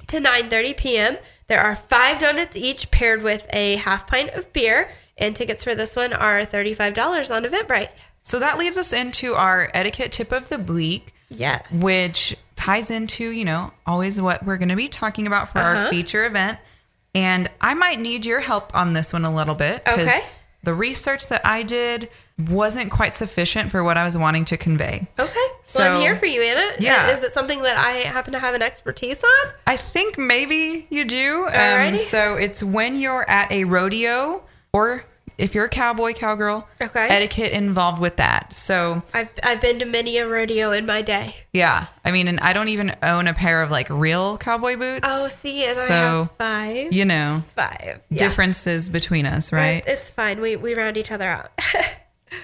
to 9.30 p.m. There are five donuts each paired with a half pint of beer. And tickets for this one are $35 on Eventbrite. so that leads us into our etiquette tip of the week. Yes. which ties into, you know, always what we're going to be talking about for Uh-huh. our feature event. And I might need your help on this one a little bit Okay. the research that I did wasn't quite sufficient for what I was wanting to convey. Okay. well, So- I'm here for you, Anna. Yeah. Is it something that I happen to have an expertise on? I think maybe you do. Um, Alrighty. so it's when you're at a rodeo or if you're a cowboy, cowgirl, Okay. etiquette involved with that. So I've, I've been to many a rodeo in my day. yeah, I mean, and I don't even own a pair of like real cowboy boots. Oh, see, and I So, have five. you know, Five. Yeah. differences between us, right? It- It's fine. We, we round each other out. <laughs>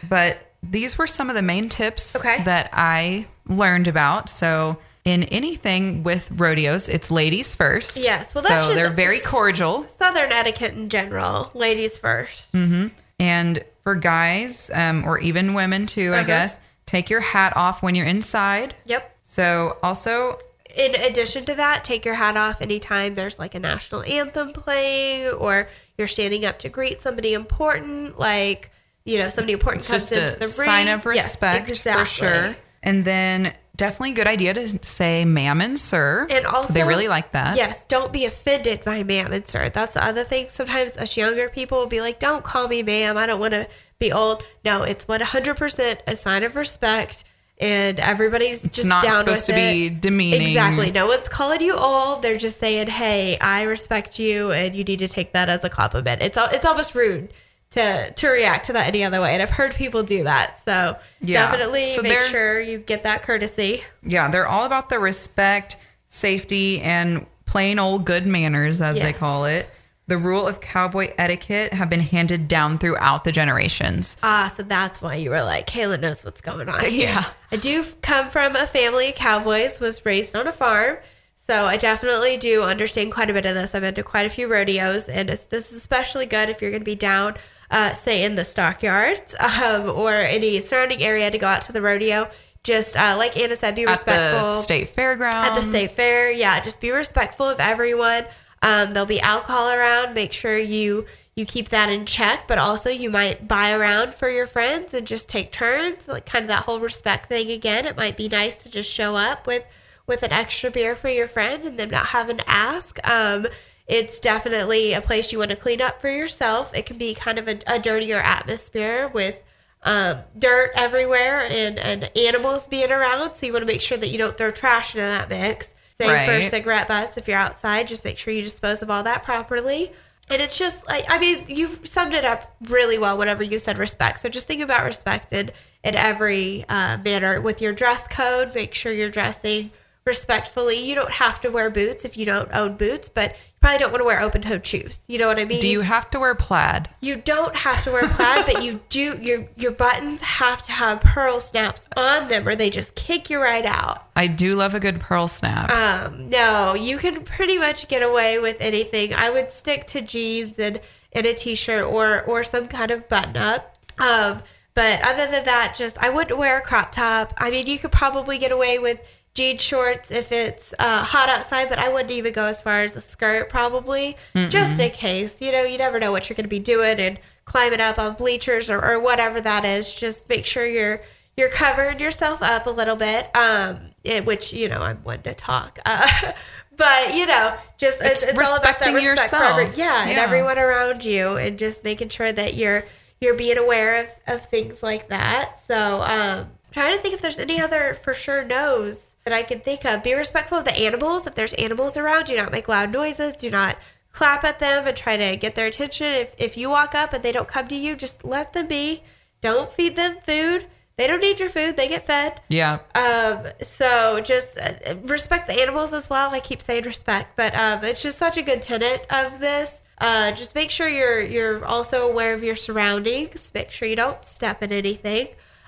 But these were some of the main tips Okay. that I learned about. So, in anything with rodeos, it's ladies first. Yes, well, that's so just- they're very cordial. Southern etiquette in general. Ladies 1st Mm. And for guys, um, or even women too, I Uh-huh. guess, take your hat off when you're inside. Yep. So, also, In addition to that, take your hat off anytime there's like a national anthem playing or you're standing up to greet somebody important, like, you know, somebody important it's comes into a the sign ring. of Yes, respect exactly. for sure. And then, definitely a good idea to say ma'am and sir. And also, so they really like that. Yes, don't be offended by ma'am and sir. That's the other thing. Sometimes us younger people will be like, "Don't call me ma'am. I don't want to be old." No, it's one hundred percent a sign of respect, and everybody's just not down supposed with to it. be demeaning. Exactly. No one's calling you old. They're just saying, "Hey, I respect you, and you need to take that as a compliment." It's al- it's almost rude to to react to that any other way. And I've heard people do that. So Yeah. definitely So make sure you get that courtesy. Yeah, they're all about the respect, safety, and plain old good manners, as they call it. The rule of cowboy etiquette have been handed down throughout the generations. Ah, so that's why you were like, Kayla knows what's going on. Yeah. I do come from a family of cowboys, was raised on a farm. So I definitely do understand quite a bit of this. I've been to quite a few rodeos, and this is especially good if you're going to be down, uh, say, in the stockyards <laughs> um, or any surrounding area to go out to the rodeo. Just uh, like Anna said, be At respectful the state fairgrounds. at the state fair. Yeah, just be respectful of everyone. Um, there'll be alcohol around. Make sure you you keep that in check. But also, you might buy around for your friends and just take turns, like kind of that whole respect thing again. It might be nice to just show up with with an extra beer for your friend and them not having to ask. Um, it's definitely a place you want to clean up for yourself. It can be kind of a, a dirtier atmosphere with um, dirt everywhere and, and animals being around. So you want to make sure that you don't throw trash into that mix. Same for cigarette butts. If you're outside, just make sure you dispose of all that properly. And it's just like, I mean, you summed it up really well whenever you said respect. So just think about respect in, in every uh, manner. With your dress code, make sure you're dressing respectfully. You don't have to wear boots if you don't own boots, but you probably don't want to wear open toed shoes. You know what I mean? Do you have to wear plaid? You don't have to wear plaid, but you do. Your your buttons have to have pearl snaps on them, or they just kick you right out. I do love a good pearl snap. Um, no, you can pretty much get away with anything. I would stick to jeans and and a t-shirt or or some kind of button up. Um, but other than that, just I wouldn't wear a crop top. I mean, you could probably get away with jean shorts if it's uh, hot outside, but I wouldn't even go as far as a skirt, probably, just in case. You know, you never know what you're going to be doing and climbing up on bleachers or, or whatever that is. Just make sure you're you're covering yourself up a little bit. Um, it, which you know I'm one to talk. Uh, <laughs> but you know, just it's, It's it's all about that respecting respect for every, yourself. yeah, and everyone around you, and just making sure that you're you're being aware of, of things like that. So, um, trying to think if there's any other for sure no's that I can think of. Be respectful of the animals. If there's animals around, do not make loud noises. Do not clap at them and try to get their attention. If if you walk up and they don't come to you, just let them be. Don't feed them food. They don't need your food. They get fed. yeah. Um, so just uh, respect the animals as well. I keep saying respect, but um, it's just such a good tenet of this. Uh, just make sure you're you're also aware of your surroundings. Make sure you don't step in anything.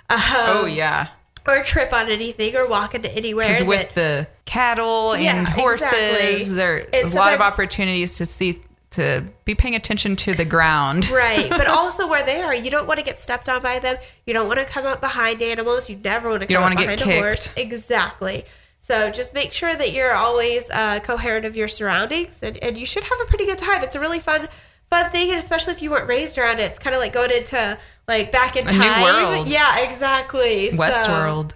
Um, oh yeah. Or trip on anything or walk into anywhere. Because with the cattle and Yeah, horses, exactly. there's a lot of opportunities to see to be paying attention to the ground. <laughs> right, but <laughs> also where they are, you don't want to get stepped on by them. You don't want to come up behind animals. You never want to You come don't up wanna behind get a horse. kicked. Exactly. So just make sure that you're always uh, coherent of your surroundings, and, and you should have a pretty good time. It's a really fun, fun thing, and especially if you weren't raised around it, it's kind of like going into like back in A new time. world. Yeah, exactly. So- Westworld.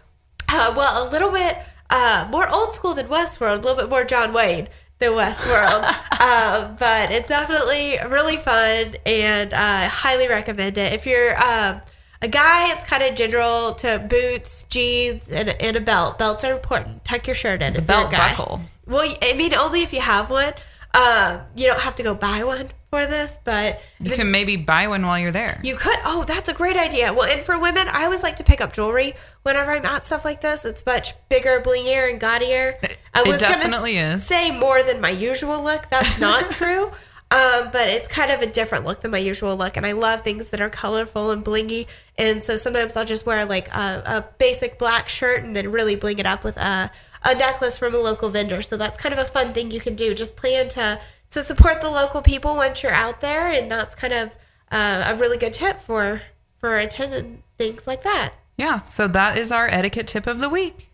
uh, well, a little bit uh, more old school than Westworld, a little bit more John Wayne than Westworld. <laughs> um, but it's definitely really fun and uh, highly recommend it. If you're um, a guy, it's kind of general to boots, jeans, and, and a belt. Belts are important. Tuck your shirt in. a belt buckle. Well, I mean, only if you have one. Um, you don't have to go buy one for this, but You the- can maybe buy one while you're there. you could. Oh, that's a great idea. Well, and for women, I always like to pick up jewelry whenever I'm at stuff like this. It's much bigger, blingier, and gaudier. I was gonna definitely is. Say more than my usual look. That's not <laughs> true. Um, but it's kind of a different look than my usual look, and I love things that are colorful and blingy. And so sometimes I'll just wear like a, a basic black shirt and then really bling it up with a, a necklace from a local vendor. So that's kind of a fun thing you can do. Just plan to to support the local people once you're out there, and that's kind of uh, a really good tip for for attending things like that. yeah, so that is our etiquette tip of the week.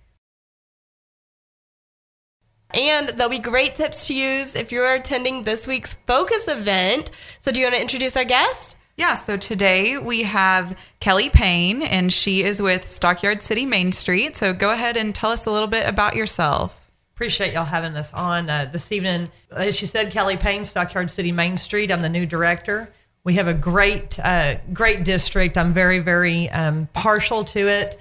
And there'll be great tips to use if you're attending this week's focus event. So, do you want to introduce our guest? Yeah, so today we have Kelly Payne, and she is with Stockyard City Main Street. So go ahead and tell us a little bit about yourself. Appreciate y'all having us on uh, this evening. As she said, Kelly Payne, Stockyard City Main Street. I'm the new director. We have a great, uh, great district. I'm very, very um, partial to it.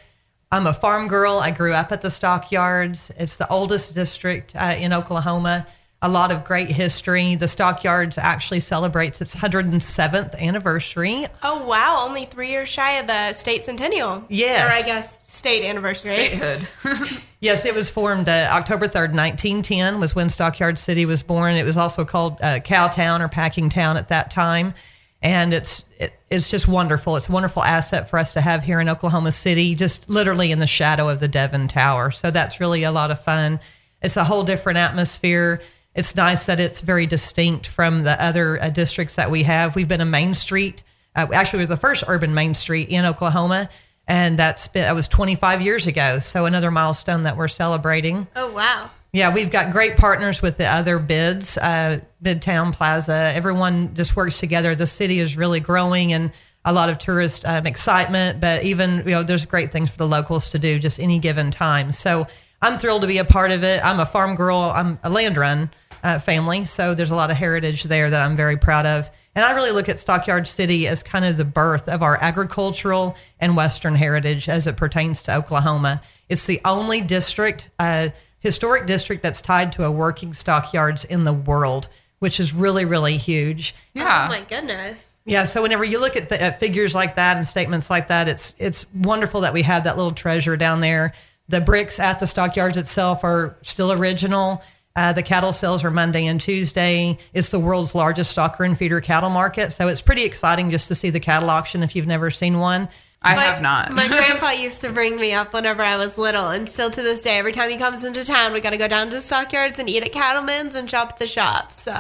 I'm a farm girl. I grew up at the stockyards. It's the oldest district uh, in Oklahoma. A lot of great history. The Stockyards actually celebrates its 107th anniversary. Oh wow! Only three years shy of the state centennial. Yes. or I guess state anniversary. Statehood. <laughs> Yes, it was formed uh, October 3rd, 1910 was when Stockyard City was born. It was also called uh, Cowtown or Packing Town at that time. And it's it, it's just wonderful. It's a wonderful asset for us to have here in Oklahoma City, just literally in the shadow of the Devon Tower. So that's really a lot of fun. It's a whole different atmosphere. It's nice that it's very distinct from the other uh, districts that we have. We've been a Main Street. Uh, actually, we're the first urban Main Street in Oklahoma, and that's been that was 25 years ago. So another milestone that we're celebrating. Oh wow! Yeah, we've got great partners with the other bids, uh, Midtown Plaza. Everyone just works together. The city is really growing and a lot of tourist um, excitement, but even, you know, there's great things for the locals to do just any given time. So I'm thrilled to be a part of it. I'm a farm girl, I'm a land run uh, family. So there's a lot of heritage there that I'm very proud of. And I really look at Stockyard City as kind of the birth of our agricultural and Western heritage as it pertains to Oklahoma. It's the only district, uh, historic district that's tied to a working stockyards in the world, which is really, really huge. Yeah. Oh my goodness. Yeah, so whenever you look at, the, at figures like that and statements like that, it's it's wonderful that we have that little treasure down there. The bricks at the stockyards itself are still original. Uh, the cattle sales are Monday and Tuesday. It's the world's largest stocker and feeder cattle market, so it's pretty exciting just to see the cattle auction if you've never seen one. I My- have not. My <laughs> grandpa used to bring me up whenever I was little, and still to this day, every time he comes into town, we got to go down to Stockyards and eat at cattlemen's and shop at the shop. So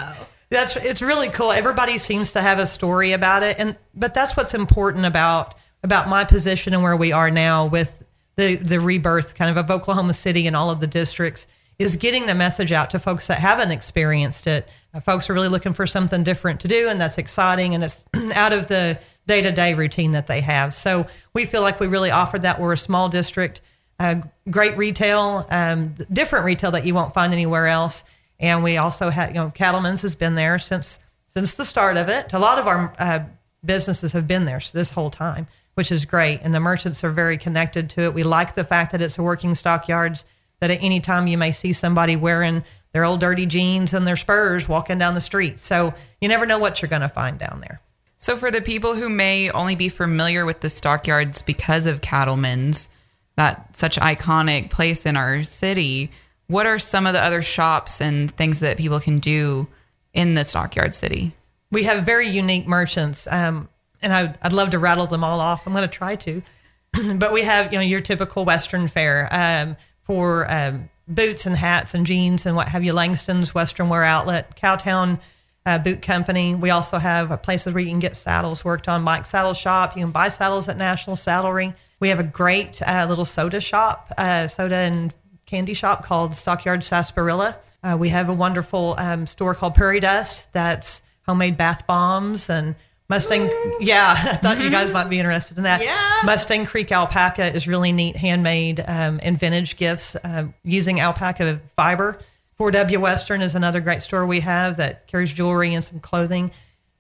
That's it's really cool. Everybody seems to have a story about it, and but that's what's important about about my position and where we are now with the the rebirth kind of of Oklahoma City and all of the districts is getting the message out to folks that haven't experienced it. Uh, folks are really looking for something different to do, and that's exciting, and it's <clears throat> out of the day to day routine that they have. So we feel like we really offered that. We're a small district, uh, great retail, um, different retail that you won't find anywhere else. And we also had, you know, Cattleman's has been there since since the start of it. A lot of our uh, businesses have been there this whole time, which is great. And the merchants are very connected to it. We like the fact that it's a working stockyards. That at any time you may see somebody wearing their old dirty jeans and their spurs walking down the street. So you never know what you're going to find down there. So, for the people who may only be familiar with the stockyards because of cattlemen's, that such iconic place in our city, what are some of the other shops and things that people can do in the stockyard city? we have very unique merchants, um, and I, I'd love to rattle them all off. I'm going to try to, <clears throat> but we have you know your typical Western fare um, for um, boots and hats and jeans and what have you. Langston's Western Wear Outlet, Cowtown uh, Boot Company. We also have places where you can get saddles worked on. Mike's Saddle Shop. You can buy saddles at National Saddlery. We have a great uh, little soda shop, uh, soda and candy shop called Stockyard Sarsaparilla. Uh, we have a wonderful um, store called Prairie Dust that's homemade bath bombs and Mustang. Yeah, <laughs> I thought you guys might be interested in that. Yeah. Mustang Creek alpaca is really neat, handmade um, and vintage gifts um, using alpaca fiber. 4W Western is another great store we have that carries jewelry and some clothing.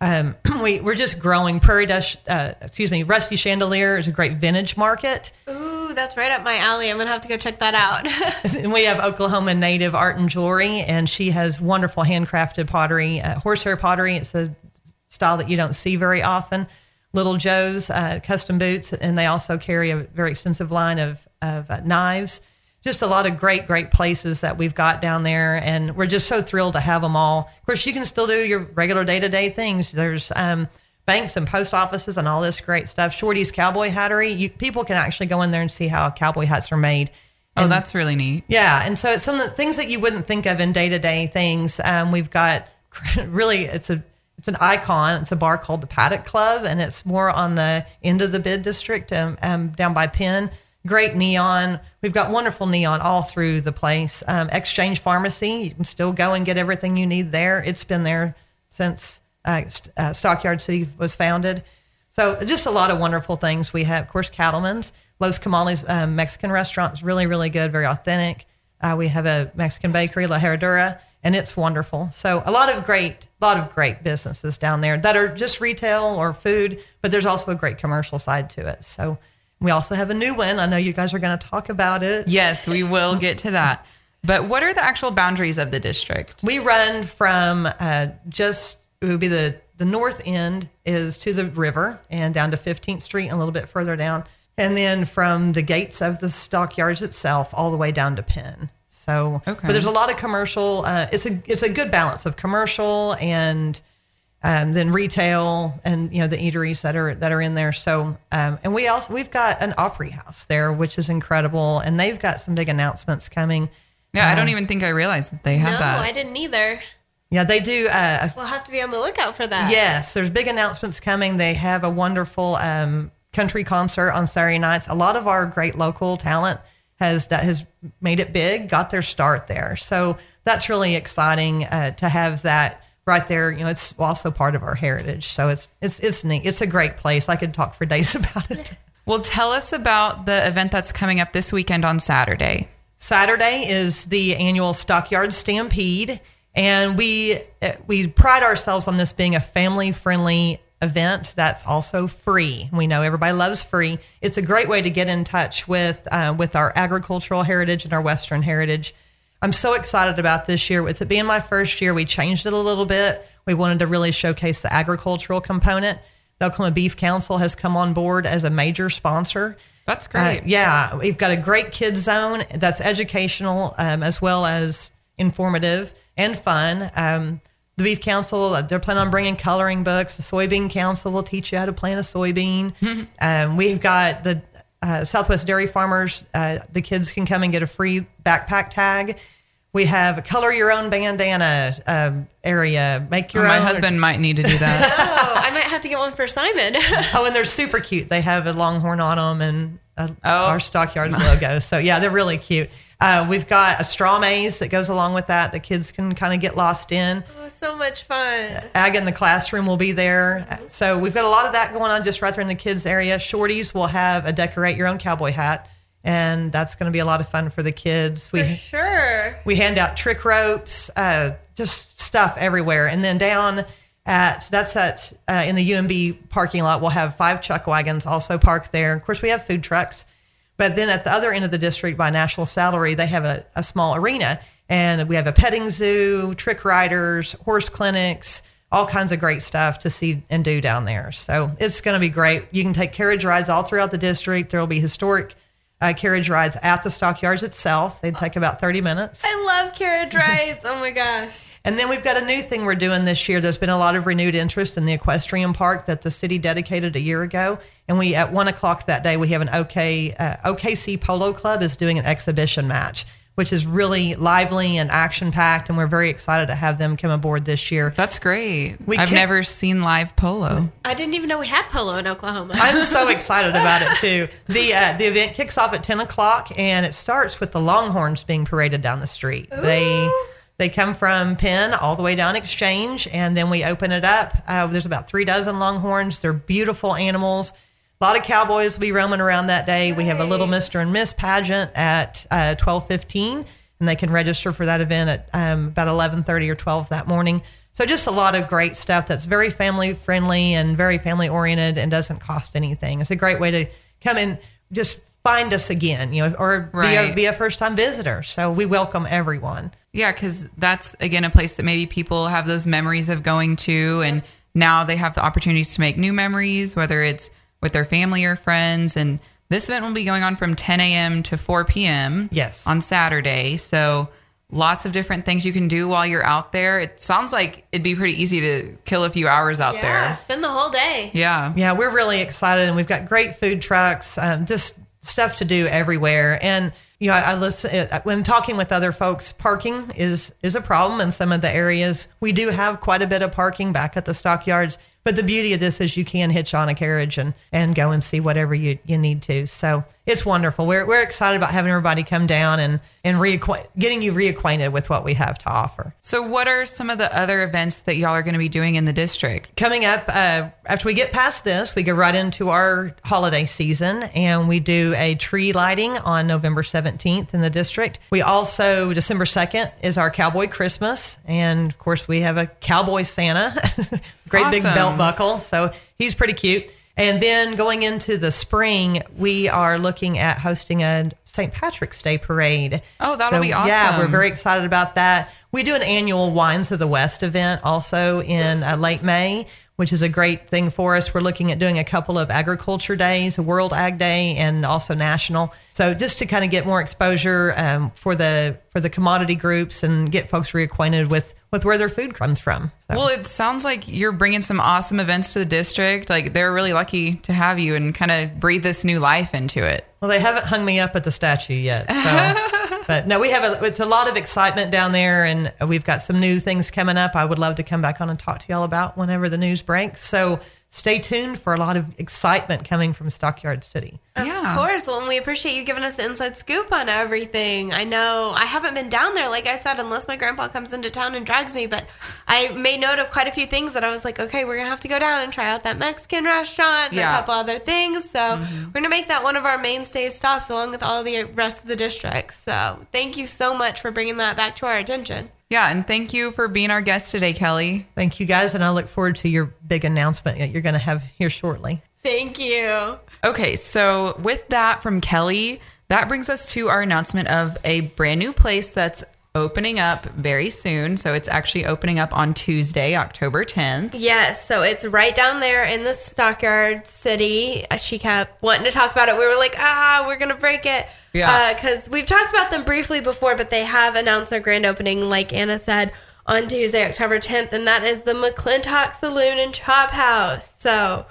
Um, <clears throat> we, we're just growing. Prairie Dust, uh, excuse me, Rusty Chandelier is a great vintage market. ooh, that's right up my alley. I'm gonna have to go check that out. <laughs> <laughs> and we have Oklahoma native art and jewelry, and she has wonderful handcrafted pottery, uh, horsehair pottery. It's a style that you don't see very often. Little Joe's uh, custom boots, and they also carry a very extensive line of of uh, knives. Just a lot of great, great places that we've got down there, and we're just so thrilled to have them all. Of course, you can still do your regular day to day things. There's um, banks and post offices and all this great stuff. Shorty's Cowboy Hattery. You, people can actually go in there and see how cowboy hats are made. Oh, that's really neat. yeah, and so it's some of the things that you wouldn't think of in day to day things. Um, we've got <laughs> really it's a it's an icon. It's a bar called the Paddock Club, and it's more on the end of the bid district, um, um, down by Penn. Great neon. We've got wonderful neon all through the place. Um, Exchange Pharmacy. You can still go and get everything you need there. It's been there since uh, uh, Stockyard City was founded. So just a lot of wonderful things. We have, of course, Cattleman's. Los Comales um, Mexican restaurant is really, really good, very authentic. Uh, we have a Mexican bakery, La Herradura, and it's wonderful. So a lot of great, lot of great businesses down there that are just retail or food, but there's also a great commercial side to it. So we also have a new one. I know you guys are going to talk about it. Yes, we will get to that. But what are the actual boundaries of the district? We run from uh, just it would be the the north end is to the river and down to 15th Street and a little bit further down, and then from the gates of the stockyards itself all the way down to Penn. So, Okay. but there's a lot of commercial. Uh, it's a it's a good balance of commercial and um, then retail and you know the eateries that are that are in there. So um, and we also we've got an Opry House there, which is incredible, and they've got some big announcements coming. Yeah, I don't even think I realized that they have no, that. I didn't either. Yeah, they do. Uh, We'll have to be on the lookout for that. Yes, there's big announcements coming. They have a wonderful um, country concert on Saturday nights. A lot of our great local talent has that has made it big, got their start there. So that's really exciting uh, to have that right there. You know, it's also part of our heritage. So it's it's it's neat. It's a great place. I could talk for days <laughs> about it. Well, tell us about the event that's coming up this weekend on Saturday. Saturday is the annual Stockyard Stampede, and we uh, we pride ourselves on this being a family friendly event that's also free. We know everybody loves free. It's a great way to get in touch with uh, with our agricultural heritage and our Western heritage. I'm so excited about this year. With it being my first year, we changed it a little bit. We wanted to really showcase the agricultural component. The Oklahoma Beef Council has come on board as a major sponsor. That's Uh, great. yeah, we've got a great kids zone that's educational um, as well as informative and fun. Um, the Beef Council, uh, they're planning on bringing coloring books. The Soybean Council will teach you how to plant a soybean. um, we've got the uh, Southwest Dairy Farmers. Uh, the kids can come and get a free backpack tag. We have a color your own bandana um, area. Make your My own. husband might need to do that. <laughs> <laughs> Oh, I might have to get one for Simon. <laughs> Oh, and they're super cute. They have a longhorn on them and uh, Oh. our Stockyards logo. So yeah, they're really cute. Uh, we've got a straw maze that goes along with that. The kids can kind of get lost in. oh, so much fun. Ag in the classroom will be there. So we've got a lot of that going on just right there in the kids area. Shorties will have a decorate your own cowboy hat, and that's going to be a lot of fun for the kids. We For sure. we hand out trick ropes, uh, just stuff everywhere. And then down at that's at uh, in the UMB parking lot, we'll have five chuck wagons also parked there. Of course, we have food trucks. But then at the other end of the district by National Saddlery, they have a, a small arena and we have a petting zoo, trick riders, horse clinics, all kinds of great stuff to see and do down there. So it's going to be great. You can take carriage rides all throughout the district. There will be historic uh, carriage rides at the stockyards itself. They take about 30 minutes. I love carriage <laughs> rides. Oh my gosh. And then we've got a new thing we're doing this year. There's been a lot of renewed interest in the equestrian park that the city dedicated a year ago. And we at one o'clock that day we have an OK uh, OKC Polo Club is doing an exhibition match, which is really lively and action packed. And we're very excited to have them come aboard this year. That's great. We I've can't- never seen live polo. I didn't even know we had polo in Oklahoma. I'm <laughs> so excited about it too. The uh, the event kicks off at 10 o'clock and it starts with the Longhorns being paraded down the street. They they come from Penn all the way down Exchange, and then we open it up. Uh, there's about three dozen Longhorns. They're beautiful animals. A lot of cowboys will be roaming around that day. We have a little Mister and Miss pageant at uh, 12:15, and they can register for that event at um, about 11:30 or 12 that morning. So just a lot of great stuff that's very family friendly and very family oriented and doesn't cost anything. It's a great way to come and just find us again, you know, or be a, be a first time visitor. So we welcome everyone. Yeah, because that's again a place that maybe people have those memories of going to, and now they have the opportunities to make new memories, whether it's with their family or friends. And this event will be going on from 10 a.m. to 4 p.m. Yes. on Saturday. So lots of different things you can do while you're out there. It sounds like it'd be pretty easy to kill a few hours out yeah, there. spend the whole day. Yeah. Yeah, we're really excited, and we've got great food trucks, um, just stuff to do everywhere. And you know, I, I listen uh, when talking with other folks. Parking is is a problem in some of the areas. We do have quite a bit of parking back at the stockyards, but the beauty of this is you can hitch on a carriage and and go and see whatever you you need to. So it's wonderful. We're we're excited about having everybody come down and and reacquaint, getting you reacquainted with what we have to offer. So, what are some of the other events that y'all are going to be doing in the district? coming up uh, after we get past this we go right into our holiday season and we do a tree lighting on november 17th in the district we also december 2nd is our cowboy christmas and of course we have a cowboy santa <laughs> great big belt buckle so he's pretty cute and then going into the spring we are looking at hosting a St. Patrick's Day parade. Oh, that'll be awesome. Yeah, we're very excited about that. We do an annual Wines of the West event also in uh, late May, which is a great thing for us. We're looking at doing a couple of agriculture days, a World Ag Day, and also national. So just to kind of get more exposure um, for the for the commodity groups and get folks reacquainted with with where their food comes from. So. Well, it sounds like you're bringing some awesome events to the district. Like they're really lucky to have you and kind of breathe this new life into it. Well, they haven't hung me up at the statue yet. So, <laughs> but no, we have a, it's a lot of excitement down there, and we've got some new things coming up. I would love to come back on and talk to y'all about whenever the news breaks. So stay tuned for a lot of excitement coming from Stockyard City. Of Yeah. course. Well, and we appreciate you giving us the inside scoop on everything. I know I haven't been down there, like I said, unless my grandpa comes into town and drags me. But I made note of quite a few things that I was like, okay, we're gonna have to go down and try out that Mexican restaurant and Yeah. a couple other things. So mm-hmm. we're gonna make that one of our mainstay stops, along with all the rest of the districts. So thank you so much for bringing that back to our attention. Yeah, and thank you for being our guest today, Kelly. Thank you guys, and I look forward to your big announcement that you're going to have here shortly. Thank you. Okay, so with that from Kelly, that brings us to our announcement of a brand new place that's opening up very soon. So it's actually opening up on Tuesday, October 10th. Yes, so it's right down there in the Stockyard City. Uh, She kept wanting to talk about it. We were like, ah, we're gonna break it. Yeah. Because we've talked about them briefly before, but they have announced their grand opening, like Anna said, on Tuesday, October 10th, and that is the McClintock Saloon and Chop House. So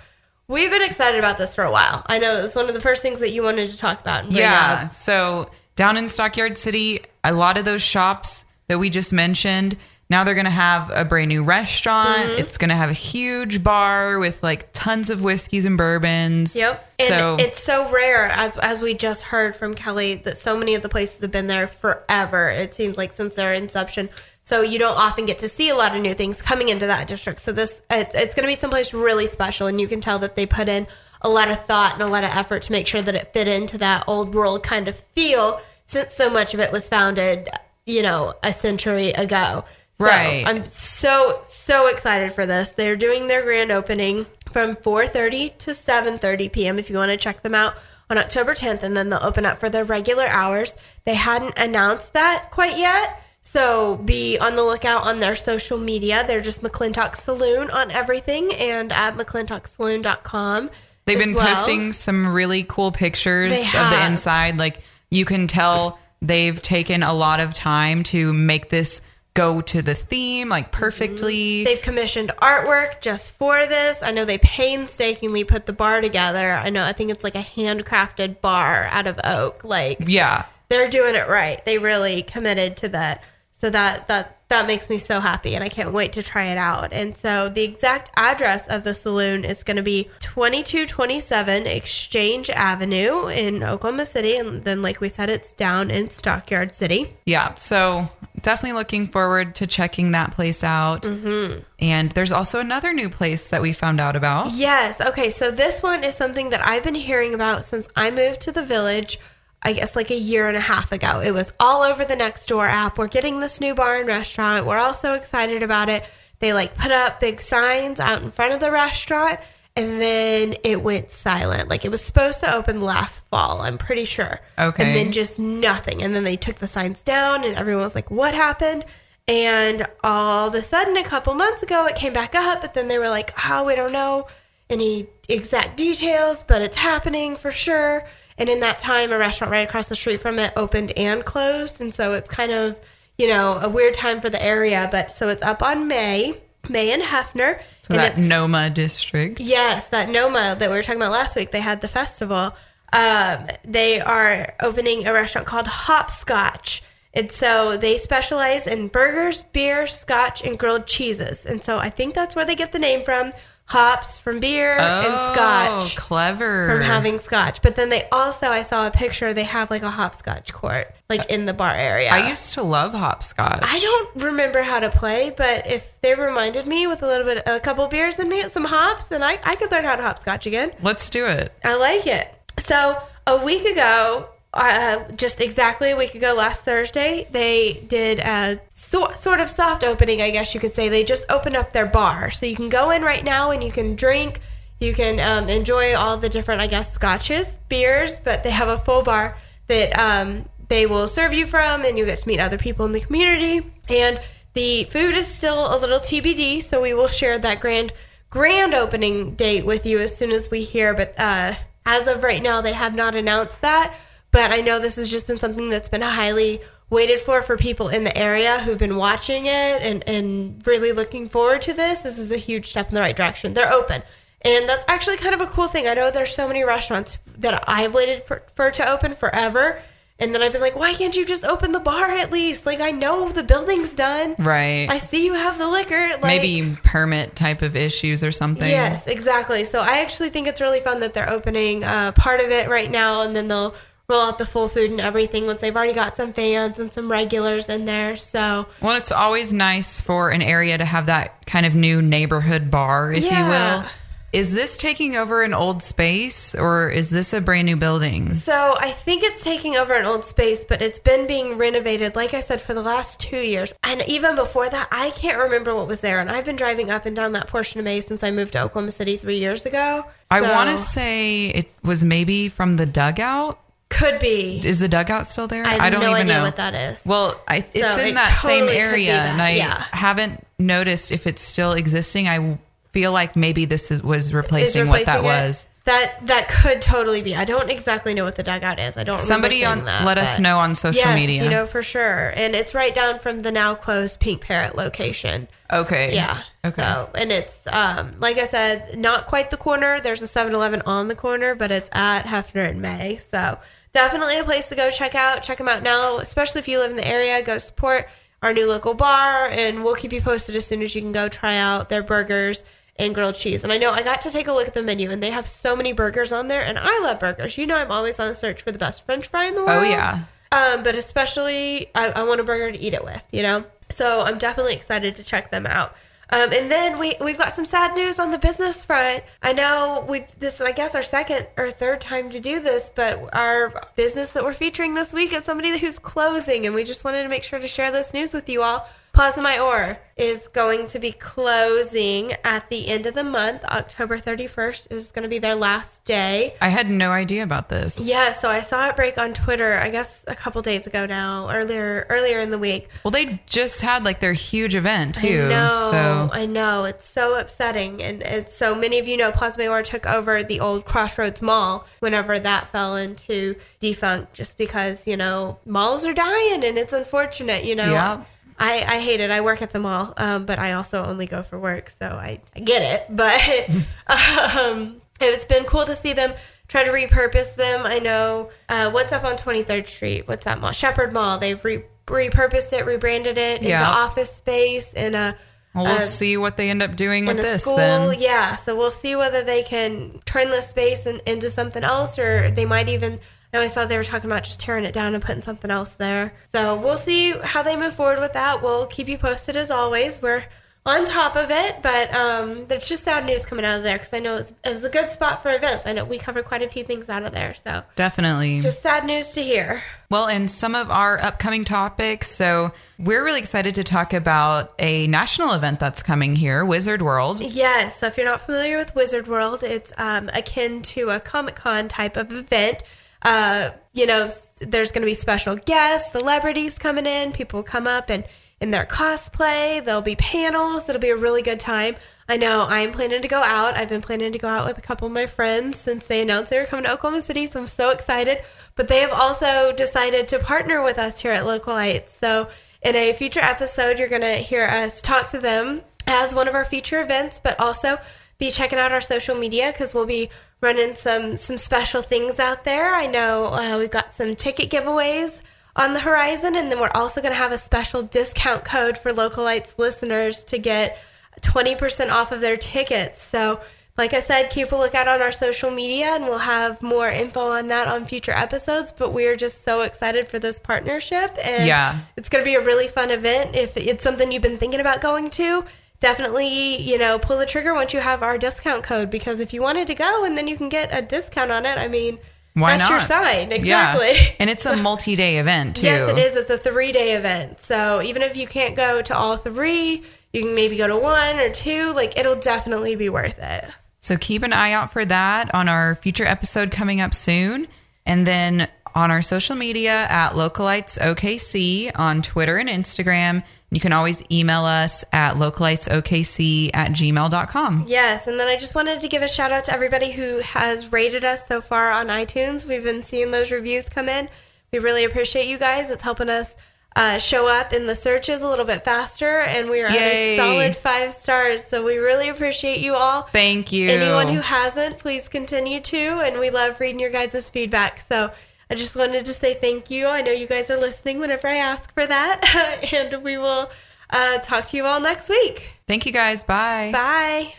we've been excited about this for a while. I know it was one of the first things that you wanted to talk about. Yeah. up. So down in Stockyard City, a lot of those shops that we just mentioned, now they're going to have a brand new restaurant. Mm-hmm. It's going to have a huge bar with like tons of whiskeys and bourbons. Yep. And so it's so rare, as as we just heard from Kelly, that so many of the places have been there forever. It seems like since their inception. So you don't often get to see a lot of new things coming into that district. So this it's, it's going to be someplace really special, and you can tell that they put in a lot of thought and a lot of effort to make sure that it fit into that old world kind of feel, since so much of it was founded, you know, a century ago. So Right. I'm so so excited for this. They're doing their grand opening from 4:30 to 7:30 p.m. if you want to check them out on October 10th and then they'll open up for their regular hours. They hadn't announced that quite yet. So be on the lookout on their social media. They're just McClintock Saloon on everything and at McClintockSaloon.com. They've been well. posting some really cool pictures of the inside. Like you can tell they've taken a lot of time to make this go to the theme like mm-hmm. perfectly. They've commissioned artwork just for this. I know they painstakingly put the bar together. I know I think it's like a handcrafted bar out of oak. Like yeah. they're doing it right. They really committed to that. So that that that makes me so happy and I can't wait to try it out. And so the exact address of the saloon is going to be 2227 Exchange Avenue in Oklahoma City and then like we said it's down in Stockyard City. Yeah. So definitely looking forward to checking that place out. Mm-hmm. And there's also another new place that we found out about. Yes. Okay. So this one is something that I've been hearing about since I moved to the village. I guess like a year and a half ago. It was all over the Nextdoor app. We're getting this new bar and restaurant. We're all so excited about it. They like put up big signs out in front of the restaurant and then it went silent. Like it was supposed to open last fall, I'm pretty sure. Okay. And then just nothing. And then they took the signs down and everyone was like, what happened? And all of a sudden, a couple months ago, it came back up, but then they were like, oh, we don't know any exact details, but it's happening for sure. And in that time, a restaurant right across the street from it opened and closed. And so it's kind of, you know, a weird time for the area. But so it's up on May, May and Hefner. So and that Noma district. Yes, that Noma that we were talking about last week. They had the festival. Um, they are opening a restaurant called Hopscotch. And so they specialize in burgers, beer, scotch, and grilled cheeses. And so I think that's where they get the name from. Hops from beer and Oh, scotch clever. from having scotch. But then they also, I saw a picture, they have like a hopscotch court, like uh, in the bar area. I used to love hopscotch. I don't remember how to play, but if they reminded me with a little bit, a couple beers in me, some hops, then I, I could learn how to hopscotch again. Let's do it. I like it. So a week ago, uh, just exactly a week ago, last Thursday, they did a so, sort of soft opening, I guess you could say. They just opened up their bar, so you can go in right now and you can drink. You can um, enjoy all the different, I guess, scotches, beers, but they have a full bar. that um, they will serve you from, and you get to meet other people in the community. And the food is still a little TBD, so we will share that grand grand opening date with you as soon as we hear. But uh, as of right now, they have not announced that. But I know this has just been something that's been highly waited for for people in the area who've been watching it and, and really looking forward to this. This is a huge step in the right direction. They're open. And that's actually kind of a cool thing. I know there's so many restaurants that I've waited for, for to open forever. And then I've been like, why can't you just open the bar at least? Like, I know the building's done. Right. I see you have the liquor. Like, Maybe permit type of issues or something. Yes, exactly. So I actually think it's really fun that they're opening uh, part of it right now, and then they'll roll out the full food and everything once they've already got some fans and some regulars in there. So Well, it's always nice for an area to have that kind of new neighborhood bar, if Yeah. you will. Is this taking over an old space or is this a brand new building? So I think it's taking over an old space, but it's been being renovated, like I said, for the last two years. And even before that, I can't remember what was there. And I've been driving up and down that portion of May since I moved to Oklahoma City three years ago. I want to say it was maybe from the dugout. Could be. Is the dugout still there? I have don't no even idea know what that is. Well, I, it's So in it that totally same area, that, and I yeah. haven't noticed if it's still existing. I feel like maybe this is, was Is replacing, what that it? was. That that could totally be. I don't exactly know what the dugout is. I don't. Somebody on that, let us know on social yes, media. You know for sure, and it's right down from the now closed Pink Parrot location. okay. Yeah. Okay. So, and it's um like I said, not quite the corner. There's a 7-Eleven on the corner, but it's at Hefner and May. So definitely a place to go check out. Check them out now, especially if you live in the area. Go support our new local bar, and we'll keep you posted as soon as you can go try out their burgers and grilled cheese. And I know I got to take a look at the menu, and they have so many burgers on there. And I love burgers. You know, I'm always on a search for the best French fry in the world. Oh, yeah. Um, but especially, I, I want a burger to eat it with, you know? So I'm definitely excited to check them out. Um, and then we, we've got some sad news on the business front. I know we've, this is, I guess, our second or third time to do this, but our business that we're featuring this week is somebody who's closing, and we just wanted to make sure to share this news with you all. Plaza Mayor is going to be closing at the end of the month. October 31st is going to be their last day. I had no idea about this. Yeah, so I saw it break on Twitter. I guess a couple days ago now, earlier earlier in the week. Well, they just had like their huge event too. I know, So I know. It's so upsetting, and it's so many of you know Plaza Mayor took over the old Crossroads Mall whenever that fell into defunct, just because you know malls are dying, and it's unfortunate. You know, Yeah. I I hate it. I work at the mall, um, but I also only go for work, so I I get it. <laughs> But um, it's been cool to see them try to repurpose them. I know uh, what's up on 23rd Street. What's that mall? Shepherd Mall. They've re- repurposed it, rebranded it into Yeah. office space and a well, we'll uh, see what they end up doing with this school. then. Yeah, so we'll see whether they can turn this space in, into something else, or they might even. I I saw they were talking about just tearing it down and putting something else there. So we'll see how they move forward with that. We'll keep you posted as always. We're on top of it, but um, there's just sad news coming out of there because I know it's, it was a good spot for events. I know we covered quite a few things out of there, so Definitely. just sad news to hear. Well, and some of our upcoming topics. So we're really excited to talk about a national event that's coming here, Wizard World. Yes. So if you're not familiar with Wizard World, it's um, akin to a Comic Con type of event. Uh, you know, there's going to be special guests, celebrities coming in. People come up and in their cosplay. There'll be panels. It'll be a really good time. I know I'm planning to go out. I've been planning to go out with a couple of my friends since they announced they were coming to Oklahoma City. So I'm so excited. But they have also decided to partner with us here at Localites. So in a future episode, you're going to hear us talk to them as one of our feature events, but also be checking out our social media because we'll be running some some special things out there. I know uh, we've got some ticket giveaways on the horizon, and then we're also going to have a special discount code for Localites listeners to get 20% off of their tickets. So, like I said, keep a lookout on our social media, and we'll have more info on that on future episodes. But we are just so excited for this partnership, and Yeah. it's going to be a really fun event. If it's something you've been thinking about going to, definitely, you know, pull the trigger once you have our discount code because if you wanted to go and then you can get a discount on it, I mean, Why that's not? your sign. Exactly. Yeah. <laughs> And it's a multi day event <laughs> too. Yes, it is. It's a three day event. So even if you can't go to all three, you can maybe go to one or two. Like, it'll definitely be worth it. So keep an eye out for that on our future episode coming up soon. And then on our social media at Localites OKC on Twitter and Instagram. You can always email us at localitesokc at gmail.com. Yes, and then I just wanted to give a shout out to everybody who has rated us so far on iTunes. We've been seeing those reviews come in. We really appreciate you guys. It's helping us uh, show up in the searches a little bit faster, and we are at a solid five stars. So we really appreciate you all. Thank you. Anyone who hasn't, please continue to, and we love reading your guys' feedback. So I just wanted to say thank you. I know you guys are listening whenever I ask for that, <laughs> and we will uh, talk to you all next week. Thank you guys. Bye. Bye.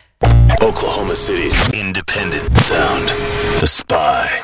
Oklahoma City's independent sound. The Spy.